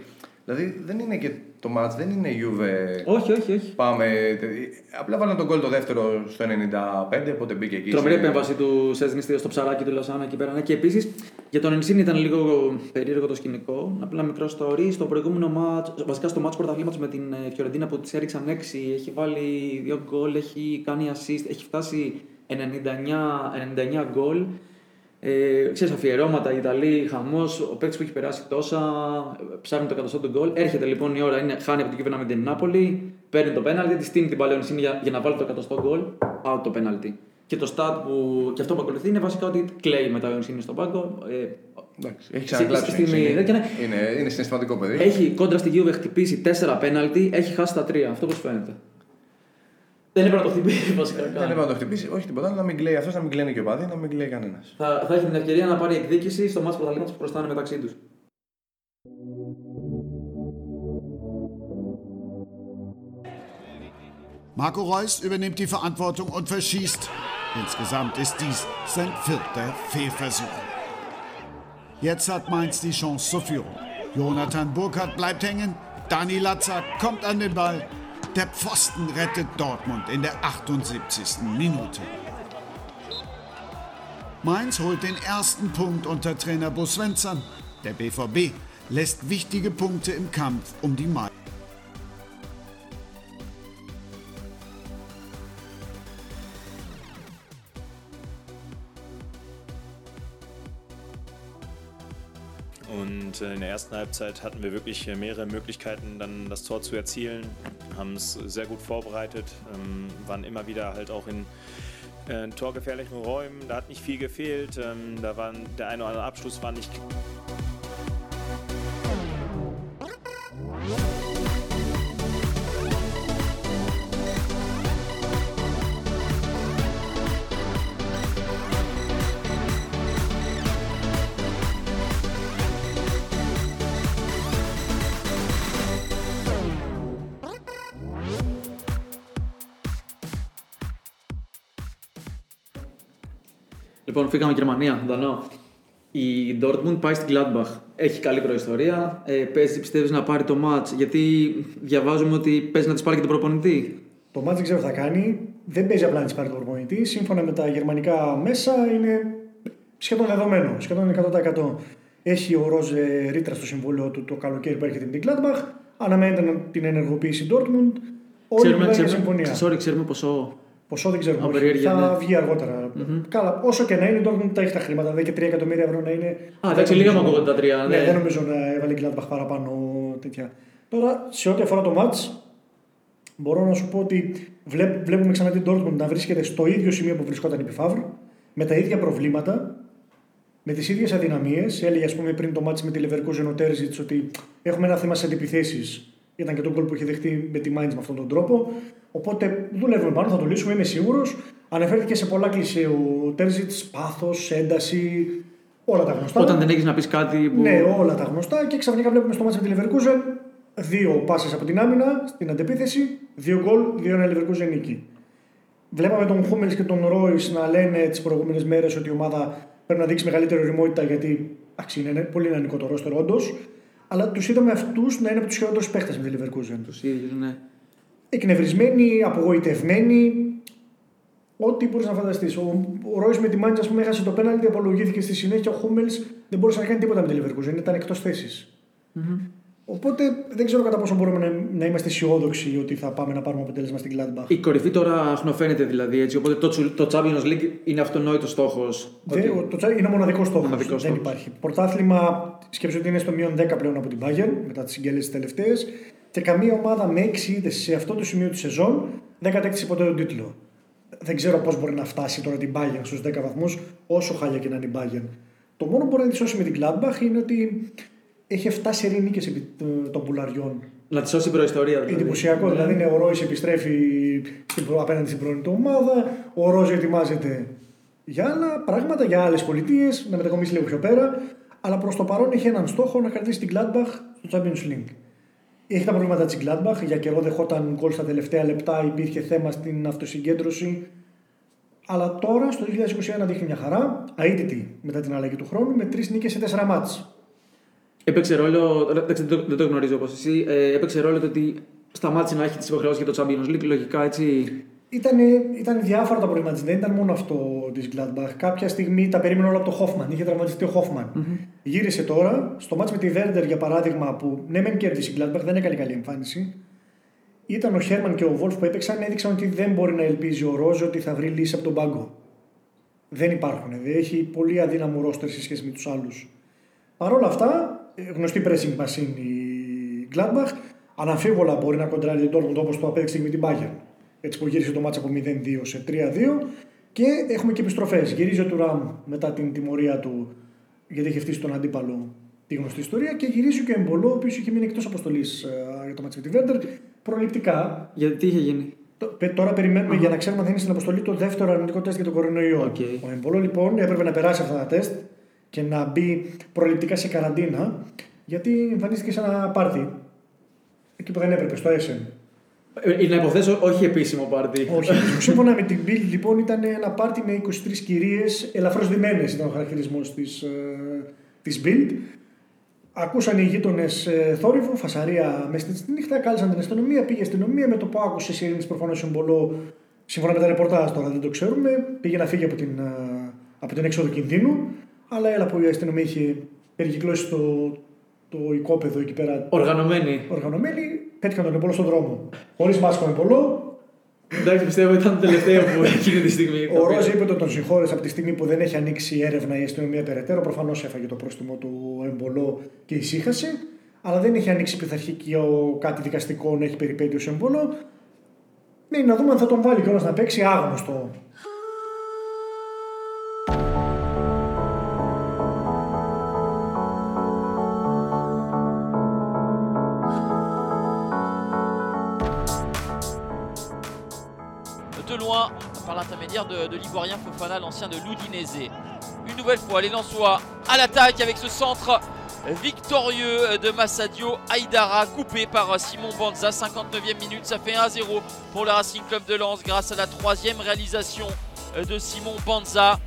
Δηλαδή δεν είναι και το μάτς, δεν είναι Juve. Όχι, όχι, όχι. Πάμε. Απλά βάλαν τον γκολ το δεύτερο στο 95, οπότε μπήκε εκεί. Τρομερή σε- επέμβαση του Σέσνη στο ψαράκι του Λασάνα εκεί πέρα. ναι. Και επίσης για τον Ενσίνη ήταν λίγο περίεργο το σκηνικό. Απλά μικρό story. Στο προηγούμενο μάτς, βασικά στο μάτς πρωταθλήματος με την ε, Φιωρεντίνα που της έριξαν 6, έχει βάλει δύο γκολ, έχει κάνει assist, έχει φτάσει 99, 99 γκολ. Ε, ξέρεις, αφιερώματα, οι Ιταλοί, χαμός. Ο παίκτης που έχει περάσει τόσα, ε, ψάχνει το εκατοστό του γκολ. Έρχεται λοιπόν η ώρα, είναι, χάνει από την Κίβενα με την Νάπολη, παίρνει το πέναλτι, της στείνει την Παλαιονισίνη για, για να βάλει το εκατοστό γκολ. Out το πέναλτι. Και το stat που, και αυτό που ακολουθεί είναι βασικά ότι κλαίει μετά ο Ινσίνη στον πάγκο. Ε, Εντάξει, έχει ξανακλάψει. Στη- στη- είναι, και ναι. είναι, είναι συναισθηματικό παιδί. έχει κόντρα στη Juve χτυπήσει 4 πέναλτι, έχει χάσει τα 3. Αυτό πώς φαίνεται. Δεν έπρεπε να το χτυπήσει βασικά. Δεν καν. έπρεπε να το χτυπήσει, όχι τίποτα, αλλά να μην κλαίει αυτός, να μην κλαίνει και ο παδί, να μην κλαίει κανένας. Θα, θα έχει την ευκαιρία να πάρει εκδίκηση στο μάτσο πρωταθλήματο που προστάνε μεταξύ τους. Marco Reus übernimmt die Verantwortung und verschießt. Insgesamt ist dies sein vierter Fehlversuch. Jetzt hat Mainz die Chance zur Führung. Jonathan Burkhardt bleibt hängen. Dani Latza kommt an den Ball. Der Pfosten rettet Dortmund in der 78. Minute. Mainz holt den ersten Punkt unter Trainer Bo Svensson. Der BVB lässt wichtige Punkte im Kampf um die Meisterschaft. Äh, in der ersten Halbzeit hatten wir wirklich äh, mehrere Möglichkeiten, dann das Tor zu erzielen. Haben es sehr gut vorbereitet, ähm, waren immer wieder halt auch in äh, torgefährlichen Räumen. Da hat nicht viel gefehlt. Ähm, da waren der eine oder andere Abschluss war nicht Λοιπόν, φύγαμε Γερμανία, Δανό. Η Dortmund πάει στην Gladbach. Έχει καλή προϊστορία. Ε, παίζει, πιστεύεις να πάρει το match. Γιατί διαβάζουμε ότι παίζει να της πάρει και τον προπονητή. Το μάτς δεν ξέρω τι θα κάνει. Δεν παίζει απλά να της πάρει τον προπονητή. Σύμφωνα με τα γερμανικά μέσα είναι σχεδόν δεδομένο. Σχεδόν 100%. Έχει ο Ροζ ε, ρήτρα στο συμβόλαιο του το καλοκαίρι που έρχεται με την Gladbach. Αναμένεται να την ενεργοποιήσει η Dortmund. Όλοι Ξέρουμε, μιλάνε για ξέρουμε, συμφωνία. sorry, ξέρουμε ποσό. Ποσό δεν ξέρουμε. Από όχι. περιέργεια, θα ναι. βγει αργότερα. Καλά, όσο και να είναι, η Dortmund τα έχει τα χρήματα. Δεν και 3 εκατομμύρια ευρώ να είναι. Α, εντάξει, λίγα μου ακούγονται τα τρία. Ναι, ναι. δεν νομίζω να έβαλε η Gladbach παραπάνω τέτοια. Τώρα, σε ό,τι αφορά το match, μπορώ να σου πω ότι βλέπ- βλέπουμε ξανά την Dortmund να βρίσκεται στο ίδιο σημείο που βρισκόταν η Πιφαύρ, με τα ίδια προβλήματα, με τις ίδιες αδυναμίες. Έλεγε, ας πούμε, πριν το match με τη Leverkusen ο Τέρζιτ ότι έχουμε ένα θέμα σε αντιπιθέσεις. Ήταν και το γκολ που είχε δεχτεί με τη Mainz με αυτόν τον τρόπο. Οπότε δουλεύουμε πάνω, θα το λύσουμε, είμαι σίγουρος. Αναφέρθηκε σε πολλά κλισέ ο Τέρζιτς, πάθος, ένταση, όλα τα γνωστά. Όταν δεν έχεις να πεις κάτι που. Ναι, όλα τα γνωστά και ξαφνικά βλέπουμε στο μάτσο με τη Leverkusen δύο πάσες από την άμυνα στην αντεπίθεση, δύο γκολ, δύο ένα Leverkusen νίκη. Βλέπαμε τον Χούμελ και τον Ρόι να λένε τις προηγούμενες μέρες ότι η ομάδα πρέπει να δείξει μεγαλύτερη ωριμότητα γιατί εντάξει, είναι πολύ νεανικό το ρόστερ όντως. Αλλά τους είδαμε αυτούς να είναι από τους χειρότερους παίχτες με τη Leverkusen. Του ίδιου, ναι. Εκνευρισμένοι, απογοητευμένοι, ό,τι μπορείς να φανταστείς. Ο, ο Ρόις με τη Μάντζα, ας πούμε, έχασε το πέναλτι, απολογήθηκε στη συνέχεια. Ο Χούμελς δεν μπορούσε να κάνει τίποτα με τη Leverkusen, ήταν εκτός θέσης. Οπότε δεν ξέρω κατά πόσο μπορούμε να, να είμαστε αισιόδοξοι ότι θα πάμε να πάρουμε αποτέλεσμα στην Gladbach. Η κορυφή τώρα αχνοφαίνεται δηλαδή έτσι. Οπότε το, τσου- το Champions League είναι αυτονόητος στόχος. Δεν- ο- το Τσάρι είναι μοναδικός στόχος. Μοναδικός Δεν στόχος. υπάρχει. Πρωτάθλημα, σκέψτε ότι είναι στο μείον 10 πλέον από την Bayern μετά τις συγκέλες τις τελευταίες. Και καμία ομάδα με 6 ήττε σε αυτό το σημείο της σεζόν δεν κατέκτησε ποτέ τον τίτλο. Δεν ξέρω πώς μπορεί να φτάσει τώρα την Bayern στους 10 βαθμούς, όσο χάλια και να είναι η Bayern. Το μόνο που μπορεί να τη σώσει με την Gladbach είναι ότι έχει 7 σερή νίκε επί ε, των πουλαριών. Να τη σώσει η προϊστορία δηλαδή. Εντυπωσιακό, δηλαδή είναι ο Ρόι επιστρέφει στην προ- απέναντι στην πρώην του ομάδα, ο Ρόζ ετοιμάζεται για άλλα πράγματα, για άλλες πολιτείες, να μετακομίσει λίγο πιο πέρα. Αλλά προς το παρόν έχει έναν στόχο να κρατήσει την Gladbach στο Champions League. Έχει τα προβλήματα της Gladbach, για καιρό δεχόταν γκολ στα τελευταία λεπτά, υπήρχε θέμα στην αυτοσυγκέντρωση. Αλλά τώρα στο 2021 δείχνει μια χαρά, αίτητη μετά την αλλαγή του χρόνου, με τρεις νίκες σε τέσσερα μάτς. Έπαιξε ρόλο, εντάξει, δεν, το, δεν το γνωρίζω όπως εσύ, ε, έπαιξε ρόλο το ότι σταμάτησε να έχει τις υποχρεώσεις για το Champions League. Λογικά έτσι. Ήταν, ήταν διάφορα τα προβλήματα της. Δεν ήταν μόνο αυτό της Gladbach. Κάποια στιγμή τα περίμενε όλα από το Hoffman. Είχε τραυματιστεί ο Hoffman. Mm-hmm. Γύρισε τώρα στο μάτς με τη Werder για παράδειγμα που ναι, μεν κέρδισε η Gladbach, δεν έκανε καλή εμφάνιση. Ήταν ο Χέρμαν και ο Βόλφ που έπαιξαν, έδειξαν ότι δεν μπορεί να ελπίζει ο Ρόζ ότι θα βρει λύση από τον πάγκο. Δεν υπάρχουν. Δεν έχει πολύ αδύναμο ρόστερ σε σχέση με τους άλλους. Παρ' όλα αυτά, γνωστή pressing machine η Gladbach, αναμφίβολα μπορεί να κοντράρει τον Dortmund όπως το απέδειξε με την Bayern. Έτσι που γύρισε το μάτσα από 0-2 σε 3-2 και έχουμε και επιστροφές. Γυρίζει ο Τουράμ μετά την τιμωρία του γιατί είχε φτύσει τον αντίπαλο τη γνωστή ιστορία και γυρίζει και ο Εμπολό, ο οποίος είχε μείνει εκτός αποστολής uh, για το μάτσα με τη Βέρντερ προληπτικά. Γιατί τι είχε γίνει; Τώρα περιμένουμε uh-huh. για να ξέρουμε αν θα είναι στην αποστολή το δεύτερο αρνητικό τεστ για τον κορονοϊό. Okay. Ο Εμπολό λοιπόν έπρεπε να περάσει αυτά τα τεστ και να μπει προληπτικά σε καραντίνα γιατί εμφανίστηκε σε ένα πάρτι εκεί που δεν έπρεπε, στο Essen. Ε, να υποθέσω, όχι επίσημο πάρτι. Όχι. Σύμφωνα με την Bill, λοιπόν, ήταν ένα πάρτι με 23 κυρίες, ελαφρώς δεμένε ήταν ο χαρακτηρισμός της της Bild. Ακούσαν οι γείτονες ε, θόρυβο, φασαρία μέσα στη νύχτα, κάλεσαν την αστυνομία, πήγε η αστυνομία με το που άκουσε σιρήνη προφανώς συμβολό. Σύμφωνα με τα ρεπορτάζ τώρα δεν το ξέρουμε, πήγε να φύγει από την, από την έξοδο κινδύνου. Αλλά έλα που η αστυνομία είχε περικυκλώσει το, το οικόπεδο εκεί πέρα. Οργανωμένη. Οργανωμένη, πέτυχαν τον Εμπολό στον δρόμο. Χωρίς μάσκο Εμπολό. Εντάξει, πιστεύω ήταν το τελευταίο που εκείνη τη στιγμή. Ο Ρόζ είπε ότι τον συγχώρεσε από τη στιγμή που δεν έχει ανοίξει έρευνα η αστυνομία περαιτέρω. Προφανώς έφαγε το πρόστιμο του Εμπολό και ησύχασε. Αλλά δεν έχει ανοίξει πειθαρχικό κάτι δικαστικό να έχει περιπέτειο σε Εμπολό. Ναι, να δούμε αν θα τον βάλει κιόλας να παίξει άγνωστο. Par l'intermédiaire de, l'Ivoirien Fofana, l'ancien de l'Udinese. Une nouvelle fois, les Lensois à l'attaque avec ce centre victorieux de Massadio Aïdara, coupé par Simon Banza, 59e minute, ça fait 1-0 pour le Racing Club de Lens grâce à la troisième réalisation de Simon Banza.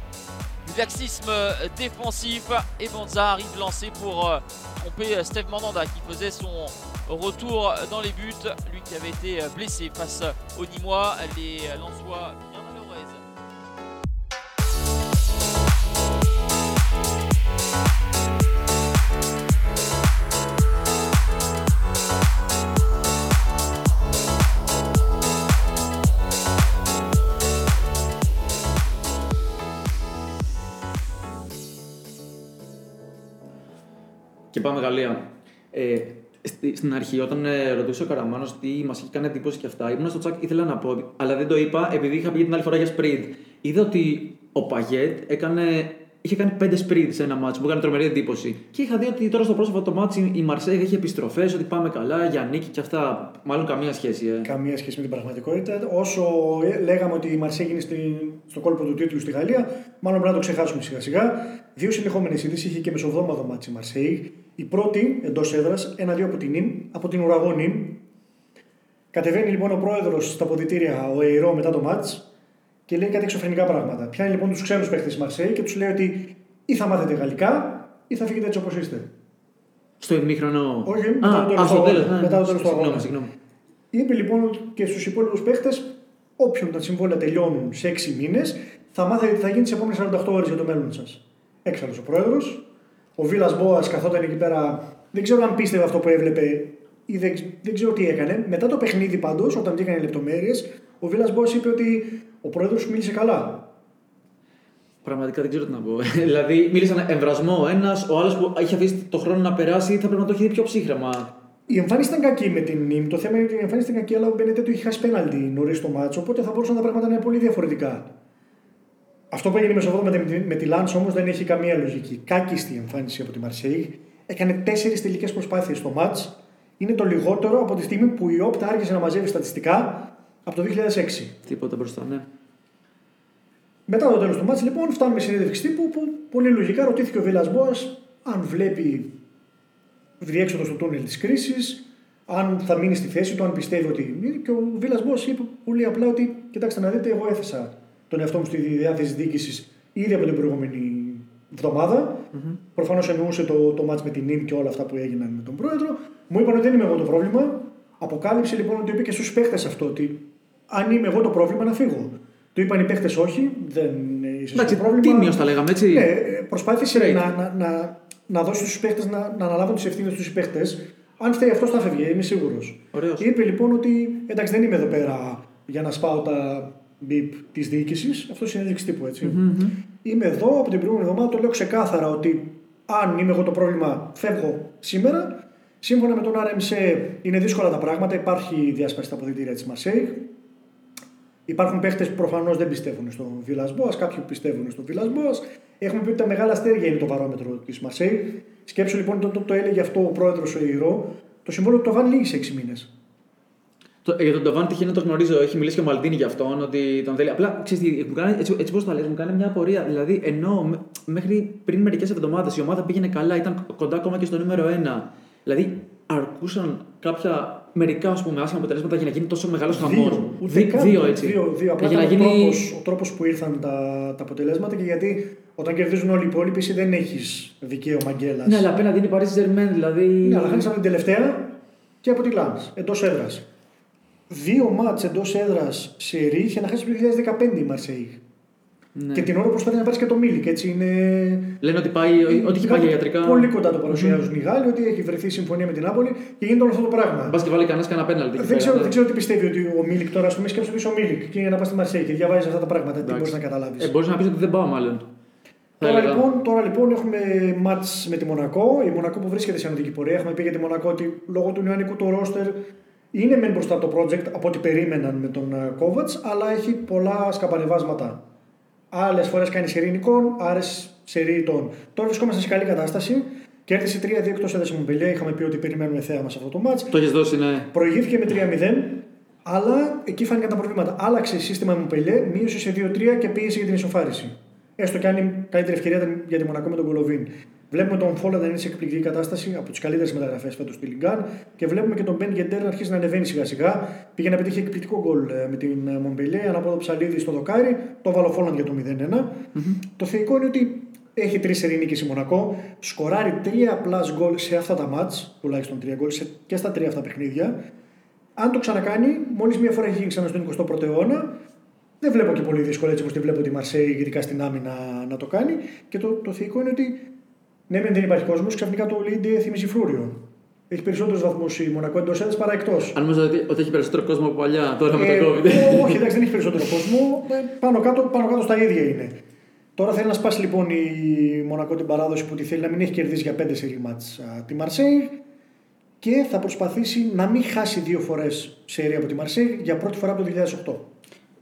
Laxisme défensif et Banza arrive lancé pour tromper Steve Mandanda qui faisait son retour dans les buts, lui qui avait été blessé face aux Nîmois, les Lensois Και πάμε Γαλλία. Ε, στη, στην αρχή, όταν ε, ρωτούσε ο Καραμάνος τι μας είχε κάνει εντύπωση και αυτά, ήμουν στο τσακ, ήθελα να πω, αλλά δεν το είπα επειδή είχα πει την άλλη φορά για sprint. Είδα ότι ο Παγιέτ έκανε, είχε κάνει πέντε sprint σε ένα μάτσο, μου έκανε τρομερή εντύπωση. Και είχα δει ότι τώρα στο πρόσωπο το μάτσο η Μαρσέγ έχει επιστροφές, ότι πάμε καλά, για νίκη και αυτά. Μάλλον καμία σχέση. Ε. Καμία σχέση με την πραγματικότητα. Όσο ε, λέγαμε ότι η Μαρσέγ είναι στη, στο κόλπο του τίτλου στη Γαλλία, μάλλον πρέπει να το ξεχάσουμε σιγά σιγά. Δύο συνεχόμενες ήττες είχε και μεσοβδόμαδο ματς η Μαρσέιγ. Η πρώτη εντός έδρας, ένα-δύο από την Νιμ, από την ουραγό Νιμ. Κατεβαίνει λοιπόν ο πρόεδρος στα αποδυτήρια, ο Εϊρό, μετά το ματς και λέει κάτι εξωφρενικά πράγματα. Πιάνει λοιπόν τους ξένους παίχτες της Μαρσέιγ και τους λέει ότι ή θα μάθετε γαλλικά ή θα φύγετε έτσι όπως είστε. Στο ημίχρονο. Όχι, μετά το τέλος του αγώνα. Μετά το τέλος του αγώνα. Συγγνώμη. Είπε λοιπόν και στους υπόλοιπους παίχτες, όποιον τα συμβόλαια τελειώνουν σε 6 μήνες, θα μάθετε τι θα γίνει τις επόμενες 48 ώρες για το μέλλον σας. Έξαλλος ο πρόεδρος, ο Βίλας Μπόας καθόταν εκεί πέρα. Δεν ξέρω αν πίστευε αυτό που έβλεπε ή δεν, δεν ξέρω τι έκανε. Μετά το παιχνίδι πάντως, όταν βγήκαν οι λεπτομέρειες, ο Βίλας Μπόας είπε ότι ο πρόεδρος μίλησε καλά. Πραγματικά δεν ξέρω τι να πω. δηλαδή, μίλησαν εμβρασμό ο ένας, ο άλλος που είχε αφήσει το χρόνο να περάσει, θα πρέπει να το έχει δει πιο ψύχρεμα. Η εμφάνιση ήταν κακή με την νύμη. Το θέμα είναι ότι η εμφάνιση ήταν κακή, αλλά ο Μπενετέ του είχε χάσει πέναλτι νωρίς στο μάτσο, οπότε θα μπορούσαν τα πράγματα να είναι πολύ διαφορετικά. Αυτό που έγινε μεσοβόμαδα με, τη, με τη Λάνς όμως δεν έχει καμία λογική. Κάκιστη εμφάνιση από τη Μαρσέη. Έκανε τέσσερις τελικές προσπάθειες στο μάτς. Είναι το λιγότερο από τη στιγμή που η Όπτα άρχισε να μαζεύει στατιστικά από το 2006. Τίποτα μπροστά, ναι. Μετά το τέλος του μάτς λοιπόν φτάνουμε σε συνέντευξη τύπου που πολύ λογικά ρωτήθηκε ο Βίλας Μπόας αν βλέπει διέξοδο στο τούνελ της κρίσης, αν θα μείνει στη θέση του, αν πιστεύει ότι. Και ο Βίλας Μπόας είπε πολύ απλά ότι κοιτάξτε να δείτε, εγώ έθεσα τον εαυτό μου στη διάθεση διοίκησης ήδη από την προηγούμενη εβδομάδα Προφανώς εννοούσε το, το μάτς με την νυν και όλα αυτά που έγιναν με τον πρόεδρο. Μου είπαν ότι δεν είμαι εγώ το πρόβλημα. Αποκάλυψε λοιπόν ότι είπε και στους παίχτες αυτό ότι αν είμαι εγώ το πρόβλημα να φύγω. Του είπαν οι παίχτες όχι, δεν είσαι Εντάξει, το πρόβλημα. τίμιος τα λέγαμε, έτσι. Ναι, ε, προσπάθησε Straight. να, να, να, να δώσει στους παίχτες να, να αναλάβουν τις ευθύνες τους οι παίχτες. Αν φταίει αυτός, θα φεύγει, είμαι σίγουρος. Ωραίος. Είπε λοιπόν ότι εντάξει, δεν είμαι εδώ πέρα για να σπάω τα μπιπ της διοίκησης. Αυτό είναι συνέντευξη τύπου, έτσι. Είμαι εδώ από την προηγούμενη εβδομάδα, το λέω ξεκάθαρα ότι αν είμαι εγώ το πρόβλημα, φεύγω σήμερα. Σύμφωνα με τον RMC είναι δύσκολα τα πράγματα. Υπάρχει διάσπαση στα αποδητήρια της Μαρσέη. Υπάρχουν παίχτες που προφανώς δεν πιστεύουν στο Βίλα Μπόα, κάποιοι που πιστεύουν στο Βίλα Μπόα. Έχουμε πει ότι τα μεγάλα αστέρια είναι το βαρόμετρο της Μαρσέη. Σκέψου λοιπόν το, το, το έλεγε αυτό ο πρόεδρος ο Ιερό. Το συμβόλαιο του Τοβάν λύγει σε 6 μήνες. Το, για τον Ταβάν τυχαίνει να το γνωρίζω, έχει μιλήσει και ο Μαλτίνη για αυτόν, ότι τον θέλει. Απλά ξέρεις, τι, μου κάνει, έτσι, έτσι πώς τα λες, μου κάνει μια απορία. Δηλαδή, ενώ μ- μέχρι πριν μερικές εβδομάδες η ομάδα πήγαινε καλά, ήταν κοντά ακόμα και στο νούμερο 1. Δηλαδή, αρκούσαν κάποια μερικά ας πούμε, άσχημα αποτελέσματα για να γίνει τόσο μεγάλος χαμός. Δύο, ούτε καν. δύο έτσι. Δύο, δύο. Απλά για να ήταν γίνει. ο, τρόπος, ο τρόπος που ήρθαν τα, τα αποτελέσματα και γιατί όταν κερδίζουν όλοι οι υπόλοιποι εσύ δεν έχεις δικαίωμα γκέλας. Ναι, αλλά απέναντι είναι η Paris Saint-Germain, δηλαδή. Ναι, αλλά χάνεις από την τελευταία και από τη Λάνς, εντός έδρας. Δύο μάτς εντός έδρας σε ρί είχε να χάσει το 2015 η Μαρσέη. Ναι. Και την ώρα προσπαθεί να πάρει και το Μίλικ. Έτσι είναι. Λένε ότι πάει, ότι έχει πάει για ιατρικά. Πολύ κοντά το παρουσιάζουν οι Γάλλοι, ότι έχει βρεθεί συμφωνία με την Νάπολη και γίνεται όλο αυτό το πράγμα. Μπας και βάλει κανένας κανένα πέναλτι. εκεί Δεν ξέρω, πέρα, δεν ξέρω τι πιστεύει ότι ο Μίλικ τώρα, ας πούμε, σκέψου ότι είσαι ο Μίλικ και είναι να πας στη Μαρσέιγ και διαβάζεις αυτά τα πράγματα. Τι μπορείς να καταλάβεις. Ε, μπορείς να πεις ότι δεν πάω, μάλλον. Θα Τώρα έλεγα. λοιπόν, τώρα λοιπόν έχουμε ματς με τη Μονακό. Η Μονακό που βρίσκεται σε ανοδική πορεία. Έχουμε πει για τη Μονακό ότι λόγω του νεανικού του ρόστερ είναι μεν μπροστά το project από ό,τι περίμεναν με τον Κόβατς, αλλά έχει πολλά σκαμπανεβάσματα. Άλλες φορές κάνει σερί νικών, άλλες σερί ηττών. Τώρα βρισκόμαστε σε καλή κατάσταση. Κέρδισε 3-2 εκτός έδρας τη Μονπελιέ. Είχαμε πει ότι περιμένουμε θέαμα σε αυτό το ματς. Το έχεις δώσει, ναι. Προηγήθηκε με 3-0, αλλά εκεί φάνηκαν τα προβλήματα. Άλλαξε σύστημα με Μομπελιέ, μείωσε σε 2-3 και πίεσε για την ισοφάριση. Έστω και αν η καλύτερη ευκαιρία ήταν για τη Μονακό με τον Κολοβίν. Βλέπουμε τον Φόλα να είναι σε εκπληκτική κατάσταση από τις καλύτερες μεταγραφές φέτος στη Λιγκάν και βλέπουμε και τον Μπεν Γεντέρ να αρχίσει να ανεβαίνει σιγά σιγά. Πήγε να πετύχει εκπληκτικό γκολ ε, με την ε, Μομπελιέ, ανάποδο ψαλίδι στο δοκάρι, το βάλω Φόλαντ για το 0-1. Το θεϊκό είναι ότι έχει τρεις σερινίκε η Μονακό, σκοράρει τρία plus γκολ σε αυτά τα μάτς, τουλάχιστον τρία γκολ σε- και στα τρία αυτά παιχνίδια. Αν το ξανακάνει, μόλις μία φορά έχει γίνει ξανά στον 21ο αιώνα, δεν βλέπω και πολύ δύσκολο έτσι όπως τη βλέπω τη Μαρσέη, ειδικά στην άμυνα, να το κάνει. Και το, το θεϊκό είναι ότι ναι, μεν δεν υπάρχει κόσμος, ξαφνικά το Λίντε θυμίζει φρούριο. Έχει περισσότερους βαθμούς η Μονακό εντός έδρας παρά εκτός. Αν νομίζω ότι, ότι έχει περισσότερο κόσμο από παλιά τώρα με Ε, το COVID. όχι, εντάξει, δεν έχει περισσότερο κόσμο. Ε, Πάνω κάτω, πάνω κάτω στα ίδια είναι. Τώρα θέλει να σπάσει λοιπόν η Μονακό την παράδοση που τη θέλει να μην έχει κερδίσει για πέντε σερί μάτς, α, τη Μαρσέη και θα προσπαθήσει να μην χάσει δύο φορές σερί από τη Μαρσέη για πρώτη φορά από το 2008.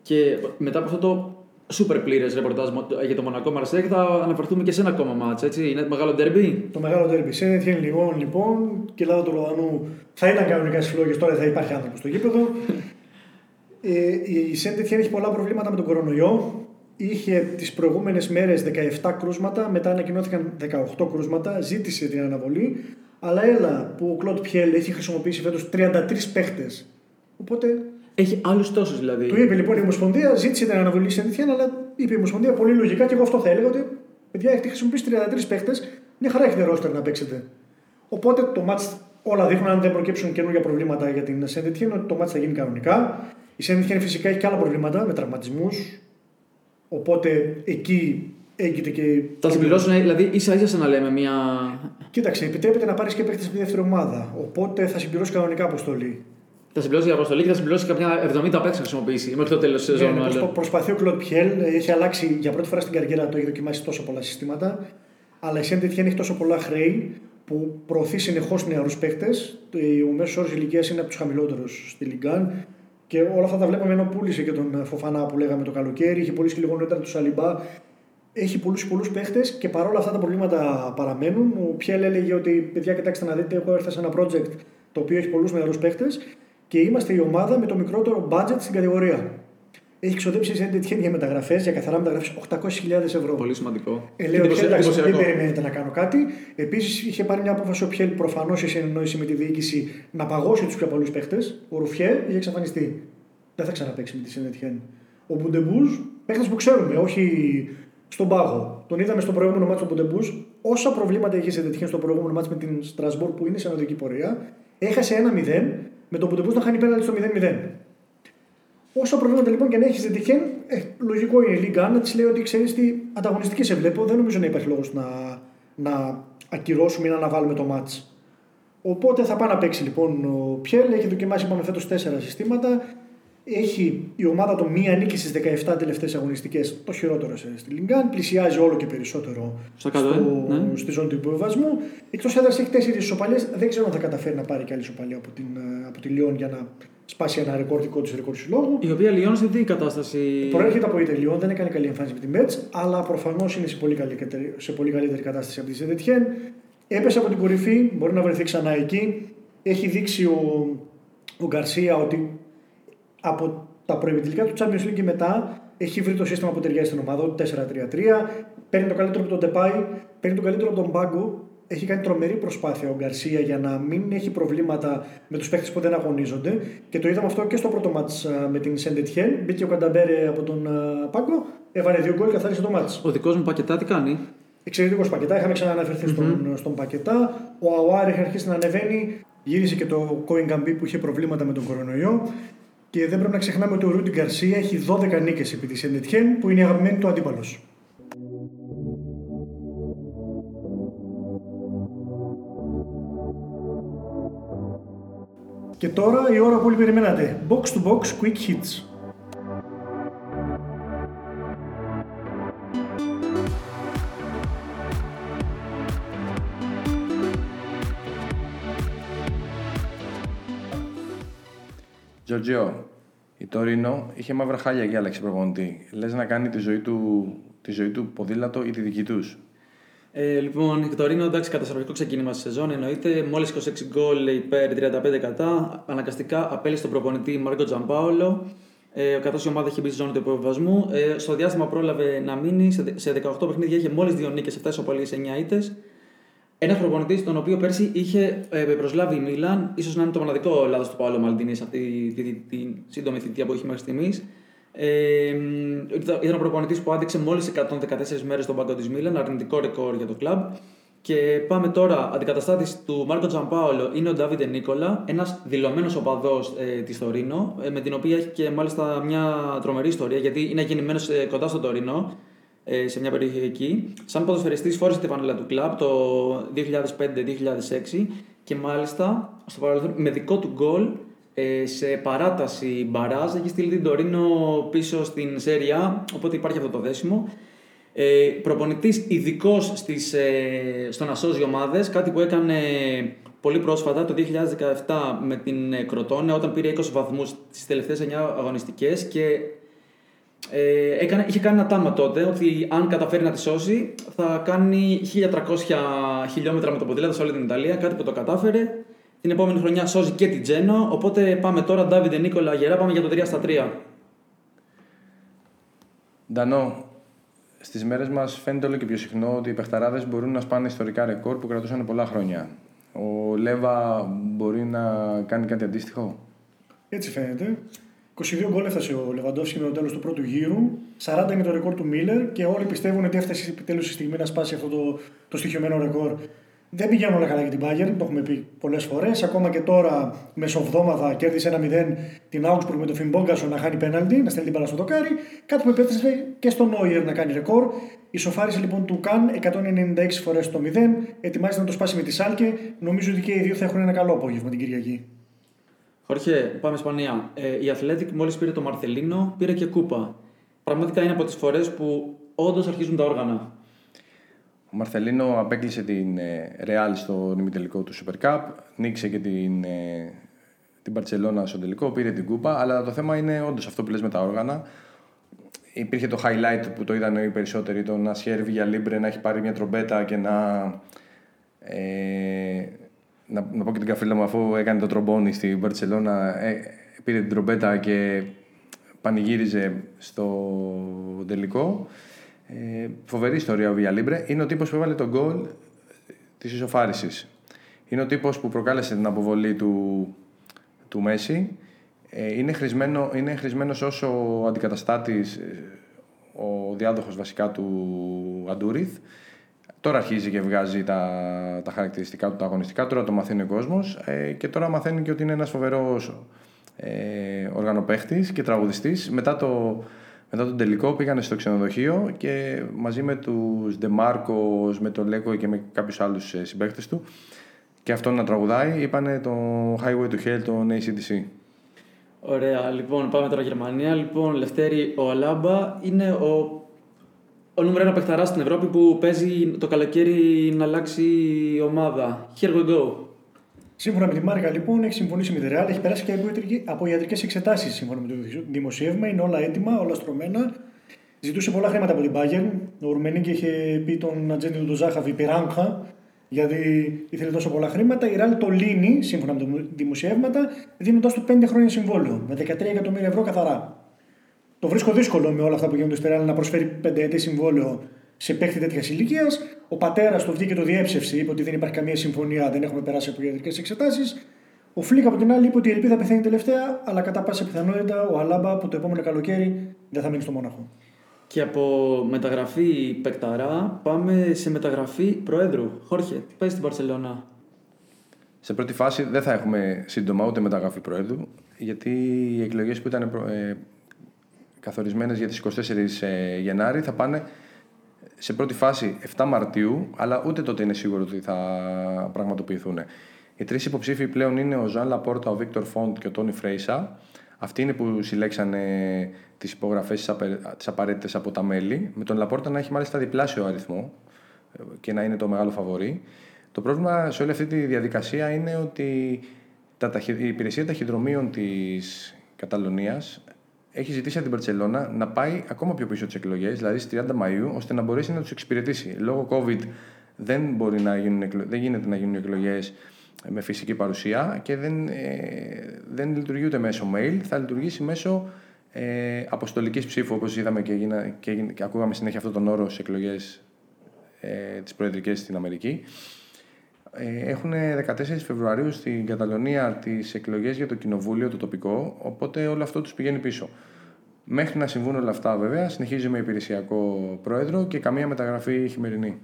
Και μετά από αυτό το super πλήρες ρεπορτάζ μο- για το Μονακό Μαρσέκ θα αναφερθούμε και σε ένα ακόμα μάτς, έτσι. Είναι μεγάλο ντερμπι. Το μεγάλο τέρμπι. Σε Etienne λοιπόν, λοιπόν, και η Ελλάδα του Ροδανού θα ήταν κανονικά στις φλόγες, τώρα δεν θα υπάρχει άνθρωπο στο γήπεδο. Ε, η Saint Etienne έχει πολλά προβλήματα με τον κορονοϊό. Είχε τις προηγούμενες μέρες 17 κρούσματα, μετά ανακοινώθηκαν 18 κρούσματα, ζήτησε την αναβολή. Αλλά έλα που ο Κλοντ Πιέλ έχει χρησιμοποιήσει φέτος 33 παίχτες. Οπότε Έχει άλλους τόσους δηλαδή. του είπε λοιπόν η Ομοσπονδία, ζήτησε την αναβολή σε Etienne, αλλά είπε η Ομοσπονδία πολύ λογικά και εγώ αυτό θα έλεγα ότι παιδιά έχετε χρησιμοποιήσει 33 παίχτε, μια χαρά έχετε ρόστερ να παίξετε. Οπότε το μάτς όλα δείχνουν αν δεν προκύψουν καινούργια προβλήματα για την Saint Etienne ότι το μάτς θα γίνει κανονικά. Η Saint Etienne φυσικά έχει και άλλα προβλήματα με τραυματισμούς. Οπότε εκεί έγκυται και. Θα συμπληρώσουν, δηλαδή ίσα ίσα σαν να λέμε μια. Κοίταξε, επιτρέπεται να πάρεις και παίχτε από τη δεύτερη ομάδα. Οπότε θα συμπληρώσει κανονικά αποστολή. Θα συμπληρώσει η αποστολή και θα συμπληρώσει κάποια 70 παίξει να χρησιμοποιήσει μέχρι το τέλος της σεζόν. Ναι, μάλλον. προσπα- προσπαθεί ο Κλοντ Πιέλ, έχει αλλάξει για πρώτη φορά στην καριέρα του, έχει δοκιμάσει τόσο πολλά συστήματα. Αλλά η Saint Etienne έχει τόσο πολλά χρέη που προωθεί συνεχώς νεαρούς παίχτε. Ο μέσος όρος ηλικίας είναι από τους χαμηλότερους στη Λιγκάν. Και όλα αυτά τα βλέπαμε ενώ πούλησε και τον Φοφανά που λέγαμε το καλοκαίρι. Είχε πουλήσει και λίγο νωρίτερα του Σαλιμπά. Έχει πολλούς πολλούς παίχτε και παρόλα αυτά τα προβλήματα παραμένουν. Ο Πιέλ έλεγε ότι παιδιά, κοιτάξτε να δείτε, εγώ ήρθα σε ένα project το οποίο έχει πολλούς νεαρούς παίχτε και είμαστε η ομάδα με το μικρότερο budget στην κατηγορία. Έχει ξοδέψει η Saint Etienne για μεταγραφές, για καθαρά μεταγραφές 800.000 ευρώ. Πολύ σημαντικό. Ε, λέω, Εντυπωσιακό. εντάξει, δεν Εντυπωσιακό. περιμένετε να κάνω κάτι. Επίσης, είχε πάρει μια απόφαση ο Πιέλ προφανώς σε συνεννόηση με τη διοίκηση να παγώσει τους πιο πολλούς παίχτες. Ο Ρουφιέ είχε εξαφανιστεί. Δεν θα ξαναπαίξει με τη Σεντ Ετιέν. Ο Μπουντεμπούζ, παίχτες που ξέρουμε, όχι στον πάγο. Τον είδαμε στο προηγούμενο ματς ο Μπουντεμπούζ. όσα προβλήματα είχε σε τέτοια στο προηγούμενο ματς με την Στρασβούργκ που είναι σε ανοδική πορεία, έχασε 1-0 με το που το να χάνει πέναλτι στο 0-0. Όσα προβλήματα λοιπόν και αν έχει η Σεντ Ετιέν, ε, λογικό είναι η Λίγκα να της λέει ότι ξέρεις τι ανταγωνιστική σε βλέπω. Δεν νομίζω να υπάρχει λόγος να, να ακυρώσουμε ή να αναβάλουμε το ματς. Οπότε θα πάει να παίξει λοιπόν ο Πιέλ. Έχει δοκιμάσει είπαμε φέτος τέσσερα συστήματα. Έχει η ομάδα του μία νίκη στις 17 τελευταίες αγωνιστικές, το χειρότερο στη Λιγκάν. Πλησιάζει όλο και περισσότερο στο, στο, ε, ναι. στη ζώνη του υποβιβασμού. Εκτός έδρας έχει τέσσερις ισοπαλίες. Δεν ξέρω αν θα καταφέρει να πάρει και άλλη ισοπαλία από, την, ε, από τη Λιόν για να σπάσει ένα ρεκόρ δικό της ρεκόρ συλλόγου. Η οποία Λιόν σε τι κατάσταση. Προέρχεται από η Λιόν, δεν έκανε καλή εμφάνιση με την Μέτς, αλλά προφανώς είναι σε πολύ, καλύτερη, σε πολύ καλύτερη κατάσταση από τη Ζεντετιέν. Έπεσε από την κορυφή, μπορεί να βρεθεί ξανά εκεί. Έχει δείξει ο, ο Γκαρσία ότι από τα προεπιτελικά του Champions League και μετά έχει βρει το σύστημα που ταιριάζει στην ομάδα, 4-3-3. Παίρνει το καλύτερο από τον Ντεπάι, παίρνει το καλύτερο από τον Μπάγκο. Έχει κάνει τρομερή προσπάθεια ο Γκαρσία για να μην έχει προβλήματα με τους παίχτε που δεν αγωνίζονται. Και το είδαμε αυτό και στο πρώτο μάτς με την Σεντετιέν. Μπήκε ο Κανταμπέρε από τον Πάγκο, έβαλε δύο γκολ και καθάρισε το μάτς. Ο δικός μου πακετά τι κάνει; Εξαιρετικός πακετά, είχαμε ξανααναφερθεί mm-hmm. στον, στον πακετά. Ο Αουάρ είχε αρχίσει να ανεβαίνει, γύρισε και το Κόιν Καμπί που είχε προβλήματα με τον κορονοϊό. Και δεν πρέπει να ξεχνάμε ότι ο Ρούντι Γκαρσία έχει 12 νίκες επί της Σεντετιέν που είναι η αγαπημένη του αντίπαλος. Και τώρα η ώρα που όλοι περιμένατε. Box to box quick hits. Τζορτζιό, η Τωρίνο είχε μαύρα χάλια και άλλαξε προπονητή. Λες να κάνει τη ζωή, του, τη ζωή του ποδήλατο ή τη δική τους. Ε, λοιπόν, η Τωρίνο εντάξει, καταστροφικό ξεκίνημα στη σεζόν. Εννοείται μόλις 26 γκολ υπέρ 35 κατά. Αναγκαστικά απέλησε τον προπονητή Μάρκο Τζαμπάολο. Ε, Καθώς η ομάδα είχε μπει στη ζώνη του υποβιβασμού. Ε, στο διάστημα πρόλαβε να μείνει. Σε 18 παιχνίδια είχε μόλις δύο νίκες, 7 ισοπαλίες, 9 ήττες. Ένα προπονητή τον οποίο πέρσι είχε ε, προσλάβει η Μίλαν, ίσως να είναι το μοναδικό λάθος του Παόλο Μαλντίνης σε αυτή τη, τη, τη, σύντομη θητεία που έχει μέχρι στιγμής. Ε, ήταν ο προπονητής που άντεξε μόλις 114 μέρες στον πάγκο της Μίλαν, αρνητικό ρεκόρ για το κλαμπ. Και πάμε τώρα, αντικαταστάτης του Μάρκο Τζαμπάολο είναι ο Ντάβιντε Νίκολα, ένας δηλωμένος οπαδός ε, της Τωρίνο, ε, με την οποία έχει και μάλιστα μια τρομερή ιστορία, γιατί είναι γεννημένος ε, κοντά στο Τωρίνο ε, σε μια περιοχή εκεί. Σαν ποδοσφαιριστής φόρησε την πανέλα του κλαμπ το 2005-2006 και μάλιστα στο παρελθόν με δικό του γκολ ε, σε παράταση μπαράζ έχει στείλει την Τωρίνο πίσω στην Σέρια, οπότε υπάρχει αυτό το δέσιμο. Ε, προπονητής ειδικός ε, στο να σώζει ομάδες, κάτι που έκανε πολύ πρόσφατα το 2017 με την Κροτόνε όταν πήρε 20 βαθμούς στις τελευταίες 9 αγωνιστικές και ε, έκανε, είχε κάνει ένα τάμα τότε ότι αν καταφέρει να τη σώσει θα κάνει 1300 χιλιόμετρα με το ποδήλατο σε όλη την Ιταλία. Κάτι που το κατάφερε. Την επόμενη χρονιά σώζει και την Τζένο. Οπότε πάμε τώρα, Ντάβιντε Νίκολα Γερά, πάμε για το 3 στα 3. Ντανό, στις μέρες μας φαίνεται όλο και πιο συχνό ότι οι παιχταράδες μπορούν να σπάνε ιστορικά ρεκόρ που κρατούσαν πολλά χρόνια. Ο Λέβα μπορεί να κάνει κάτι αντίστοιχο; Έτσι φαίνεται. 22 γκολ έφτασε ο Λεβαντόφσκι με το τέλος του πρώτου γύρου. 40 είναι το ρεκόρ του Μίλλερ και όλοι πιστεύουν ότι έφτασε επιτέλους η στιγμή να σπάσει αυτό το, το στοιχειωμένο ρεκόρ. Δεν πηγαίνουν όλα καλά για την Bayern, το έχουμε πει πολλές φορές. Ακόμα και τώρα, μεσοβδόμαδα, κέρδισε 1-0 την Augsburg με τον Φιμπόγκασο να χάνει πέναλτι, να στέλνει την μπαλά στο δοκάρι. Κάτι που επέτρεψε και στον Νόιερ να κάνει ρεκόρ. Η σοφάριση λοιπόν του Καν 196 φορές το 0. Ετοιμάζεται να το σπάσει με τη Σάλκε. Νομίζω ότι και οι δύο θα έχουν ένα καλό απόγευμα την Κυριακή. Χόρχε, πάμε Ισπανία. Ε, η Αθλέτικ μόλις πήρε το Μαρθελίνο, πήρε και κούπα. Πραγματικά είναι από τις φορές που όντως αρχίζουν τα όργανα. Ο Μαρθελίνο απέκλεισε την Ρεάλ στο ημιτελικό του Super Cup, νίκησε και την, ε, την Barcelona στο τελικό, πήρε την κούπα. Αλλά το θέμα είναι όντως αυτό που λες με τα όργανα. Υπήρχε το highlight που το είδαν οι περισσότεροι, το να σχέρβει για Λίμπρε να έχει πάρει μια τρομπέτα και να. Ε, να, να πω και την καφρίλα μου, αφού έκανε το τρομπόνι στην Μπαρσελόνα, ε, πήρε την τρομπέτα και πανηγύριζε στο τελικό. Ε, φοβερή ιστορία ο Βιαλίμπρε. Είναι ο τύπος που έβαλε τον γκολ της ισοφάρισης. Είναι ο τύπος που προκάλεσε την αποβολή του, του Μέση. Ε, είναι, χρησμένο, είναι χρησμένος ως ο αντικαταστάτης, ε, ο διάδοχος βασικά του Αντούριθ. Τώρα αρχίζει και βγάζει τα, τα χαρακτηριστικά του, τα αγωνιστικά. Τώρα το μαθαίνει ο κόσμος ε, και τώρα μαθαίνει και ότι είναι ένας φοβερός ε, οργανοπαίχτης και τραγουδιστής. Μετά, το, μετά τον τελικό πήγανε στο ξενοδοχείο και μαζί με τους Ντεμάρκο, με τον Λέκο και με κάποιους άλλους συμπαίχτες του και αυτόν να τραγουδάει, είπανε το Highway to Hell, το ACDC. Ωραία, λοιπόν, πάμε τώρα Γερμανία. Λοιπόν, Λευτέρη, ο Αλάμπα είναι ο, ο νούμερο ένα παιχταράς στην Ευρώπη που παίζει το καλοκαίρι να αλλάξει η ομάδα. Here we go. Σύμφωνα με τη Μάρκα, λοιπόν, έχει συμφωνήσει με τη Ρεάλ, έχει περάσει και από ιατρικές εξετάσεις σύμφωνα με το δημοσίευμα. Είναι όλα έτοιμα, όλα στρωμένα. Ζητούσε πολλά χρήματα από την Bayern. Ο Ρουμενίκη είχε πει τον ατζέντη του Ζάχαβη πειράγχα γιατί ήθελε τόσο πολλά χρήματα. Η Ρεάλ το λύνει, σύμφωνα με τα δημοσιεύματα, δίνοντας του 5 χρόνια συμβόλαιο με 13 εκατομμύρια ευρώ καθαρά. Το βρίσκω δύσκολο με όλα αυτά που γίνονται στη Ρεάλ να προσφέρει 5 ετή συμβόλαιο σε παίχτη τέτοιας ηλικίας. Ο πατέρας το βγήκε το διέψευσε, είπε ότι δεν υπάρχει καμία συμφωνία, δεν έχουμε περάσει από ιατρικές εξετάσεις. Ο Φλίκ από την άλλη είπε ότι η ελπίδα πεθαίνει τελευταία, αλλά κατά πάσα πιθανότητα ο Αλάμπα που το επόμενο καλοκαίρι δεν θα μείνει στο Μόναχο. Και από μεταγραφή παικταρά πάμε σε μεταγραφή Προέδρου. Χόρχε, τι πάει στην Μπαρτσελόνα. Σε πρώτη φάση δεν θα έχουμε σύντομα ούτε μεταγραφή Προέδρου, γιατί οι εκλογές που ήταν ε, καθορισμένες για τις 24 ε, Γενάρη θα πάνε σε πρώτη φάση 7 Μαρτίου, αλλά ούτε τότε είναι σίγουρο ότι θα πραγματοποιηθούν. Οι τρεις υποψήφοι πλέον είναι ο Ζαν Λαπόρτα, ο Βίκτορ Φόντ και ο Τόνι Φρέισα. Αυτοί είναι που συλλέξανε τις υπογραφές τις απαραίτητες από τα μέλη. Με τον Λαπόρτα να έχει μάλιστα διπλάσιο αριθμό ε, και να είναι το μεγάλο φαβορή. Το πρόβλημα σε όλη αυτή τη διαδικασία είναι ότι η υπηρεσία ταχυδρομείων της Καταλωνίας έχει ζητήσει από την Παρσελώνα να πάει ακόμα πιο πίσω τις εκλογές, δηλαδή στις 30 Μαου, ώστε να μπορέσει να τους εξυπηρετήσει. Λόγω COVID δεν, μπορεί να γίνουν, δεν γίνεται να γίνουν εκλογές με φυσική παρουσία και δεν, ε, δεν λειτουργεί ούτε μέσω mail, θα λειτουργήσει μέσω ε, αποστολικής ψήφου, όπως είδαμε και, γίνα, και, και ακούγαμε συνέχεια αυτόν τον όρο σε εκλογές ε, τις προεδρικές στην Αμερική. Ε, έχουν 14 Φεβρουαρίου στην Καταλωνία τις εκλογές για το κοινοβούλιο, το τοπικό, οπότε όλο αυτό τους πηγαίνει πίσω. Μέχρι να συμβούν όλα αυτά βέβαια, συνεχίζει με υπηρεσιακό πρόεδρο και καμία μεταγραφή χειμερινή.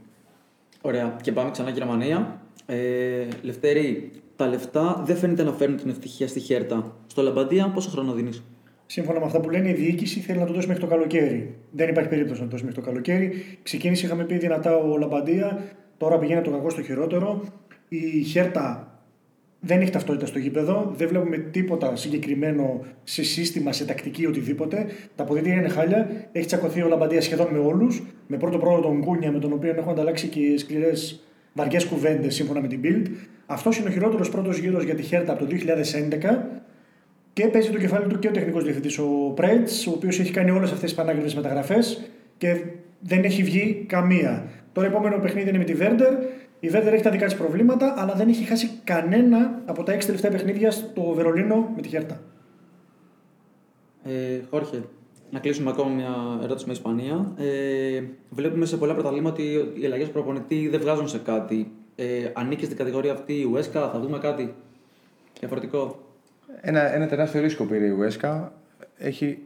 Ωραία. Και πάμε ξανά Γερμανία. Ε, Λευτέρη, τα λεφτά δεν φαίνεται να φέρνουν την ευτυχία στη Χέρτα. Στο Λαμπαντία, πόσο χρόνο δίνεις; Σύμφωνα με αυτά που λένε, η διοίκηση θέλει να το δώσει μέχρι το καλοκαίρι. Δεν υπάρχει περίπτωση να το δώσει μέχρι το καλοκαίρι. Ξεκίνησε, είχαμε πει δυνατά ο Λαμπαντία, τώρα πηγαίνει το κακό στο χειρότερο. Η Χέρτα δεν έχει ταυτότητα στο γήπεδο, δεν βλέπουμε τίποτα συγκεκριμένο σε σύστημα, σε τακτική, οτιδήποτε. Τα αποδητήρια είναι χάλια. Έχει τσακωθεί ο Λαμπαντία σχεδόν με όλους. Με πρώτο πρόεδρο τον Κούνια, με τον οποίο έχουν ανταλλάξει και σκληρές βαριές κουβέντες σύμφωνα με την Bild. Αυτός είναι ο χειρότερος πρώτος γύρος για τη Χέρτα από το 2011 και παίζει το κεφάλι του και ο τεχνικός διευθυντής ο Πρέτς, ο οποίος έχει κάνει όλες αυτές τις πανάγριε μεταγραφές και δεν έχει βγει καμία. Τώρα, επόμενο παιχνίδι είναι με τη Βέρντερ. Η Βέρντερ έχει τα δικά της προβλήματα, αλλά δεν έχει χάσει κανένα από τα έξι τελευταία παιχνίδια στο Βερολίνο με τη Χέρτα. Ε, Χόρχε, να κλείσουμε ακόμα μια ερώτηση με Ισπανία. Ε, βλέπουμε σε πολλά πρωταθλήματα ότι οι αλλαγές προπονητή δεν βγάζουν σε κάτι. Ε, ανήκει στην κατηγορία αυτή η Ουέσκα, θα δούμε κάτι διαφορετικό. Ένα, ένα τεράστιο ρίσκο πήρε η Ουέσκα. Έχει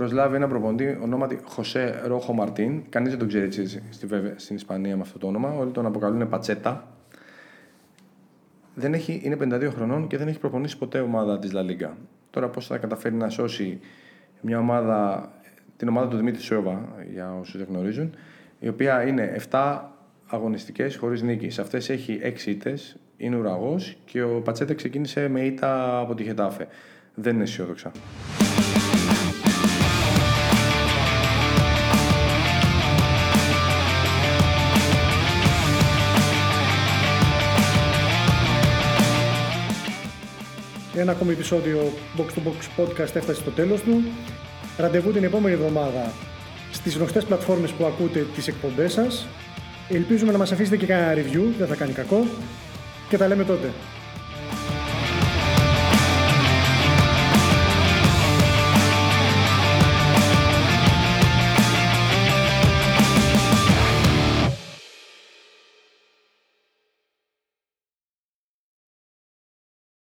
προσλάβει ένα προπονητή ονόματι Χωσέ Ρόχο Μαρτίν. Κανείς δεν τον ξέρει έτσι στη, στην Ισπανία με αυτό το όνομα. Όλοι τον αποκαλούν Πατσέτα. Δεν έχει, είναι 52 χρονών και δεν έχει προπονήσει ποτέ ομάδα της Λα Λίγκα. Τώρα πώς θα καταφέρει να σώσει μια ομάδα, την ομάδα του Δημήτρη Σόβα, για όσους δεν γνωρίζουν, η οποία είναι 7 αγωνιστικές χωρίς νίκη. Σε αυτές έχει 6 ήττες, είναι ουραγός και ο Πατσέτα ξεκίνησε με ήττα από τη Χετάφε. Δεν είναι αισιόδοξα. Ένα ακόμη επεισόδιο Box to Box Podcast έφτασε στο τέλος του. Ραντεβού την επόμενη εβδομάδα στις γνωστές πλατφόρμες που ακούτε τις εκπομπές σας. Ελπίζουμε να μας αφήσετε και κανένα review, δεν θα κάνει κακό. Και τα λέμε τότε.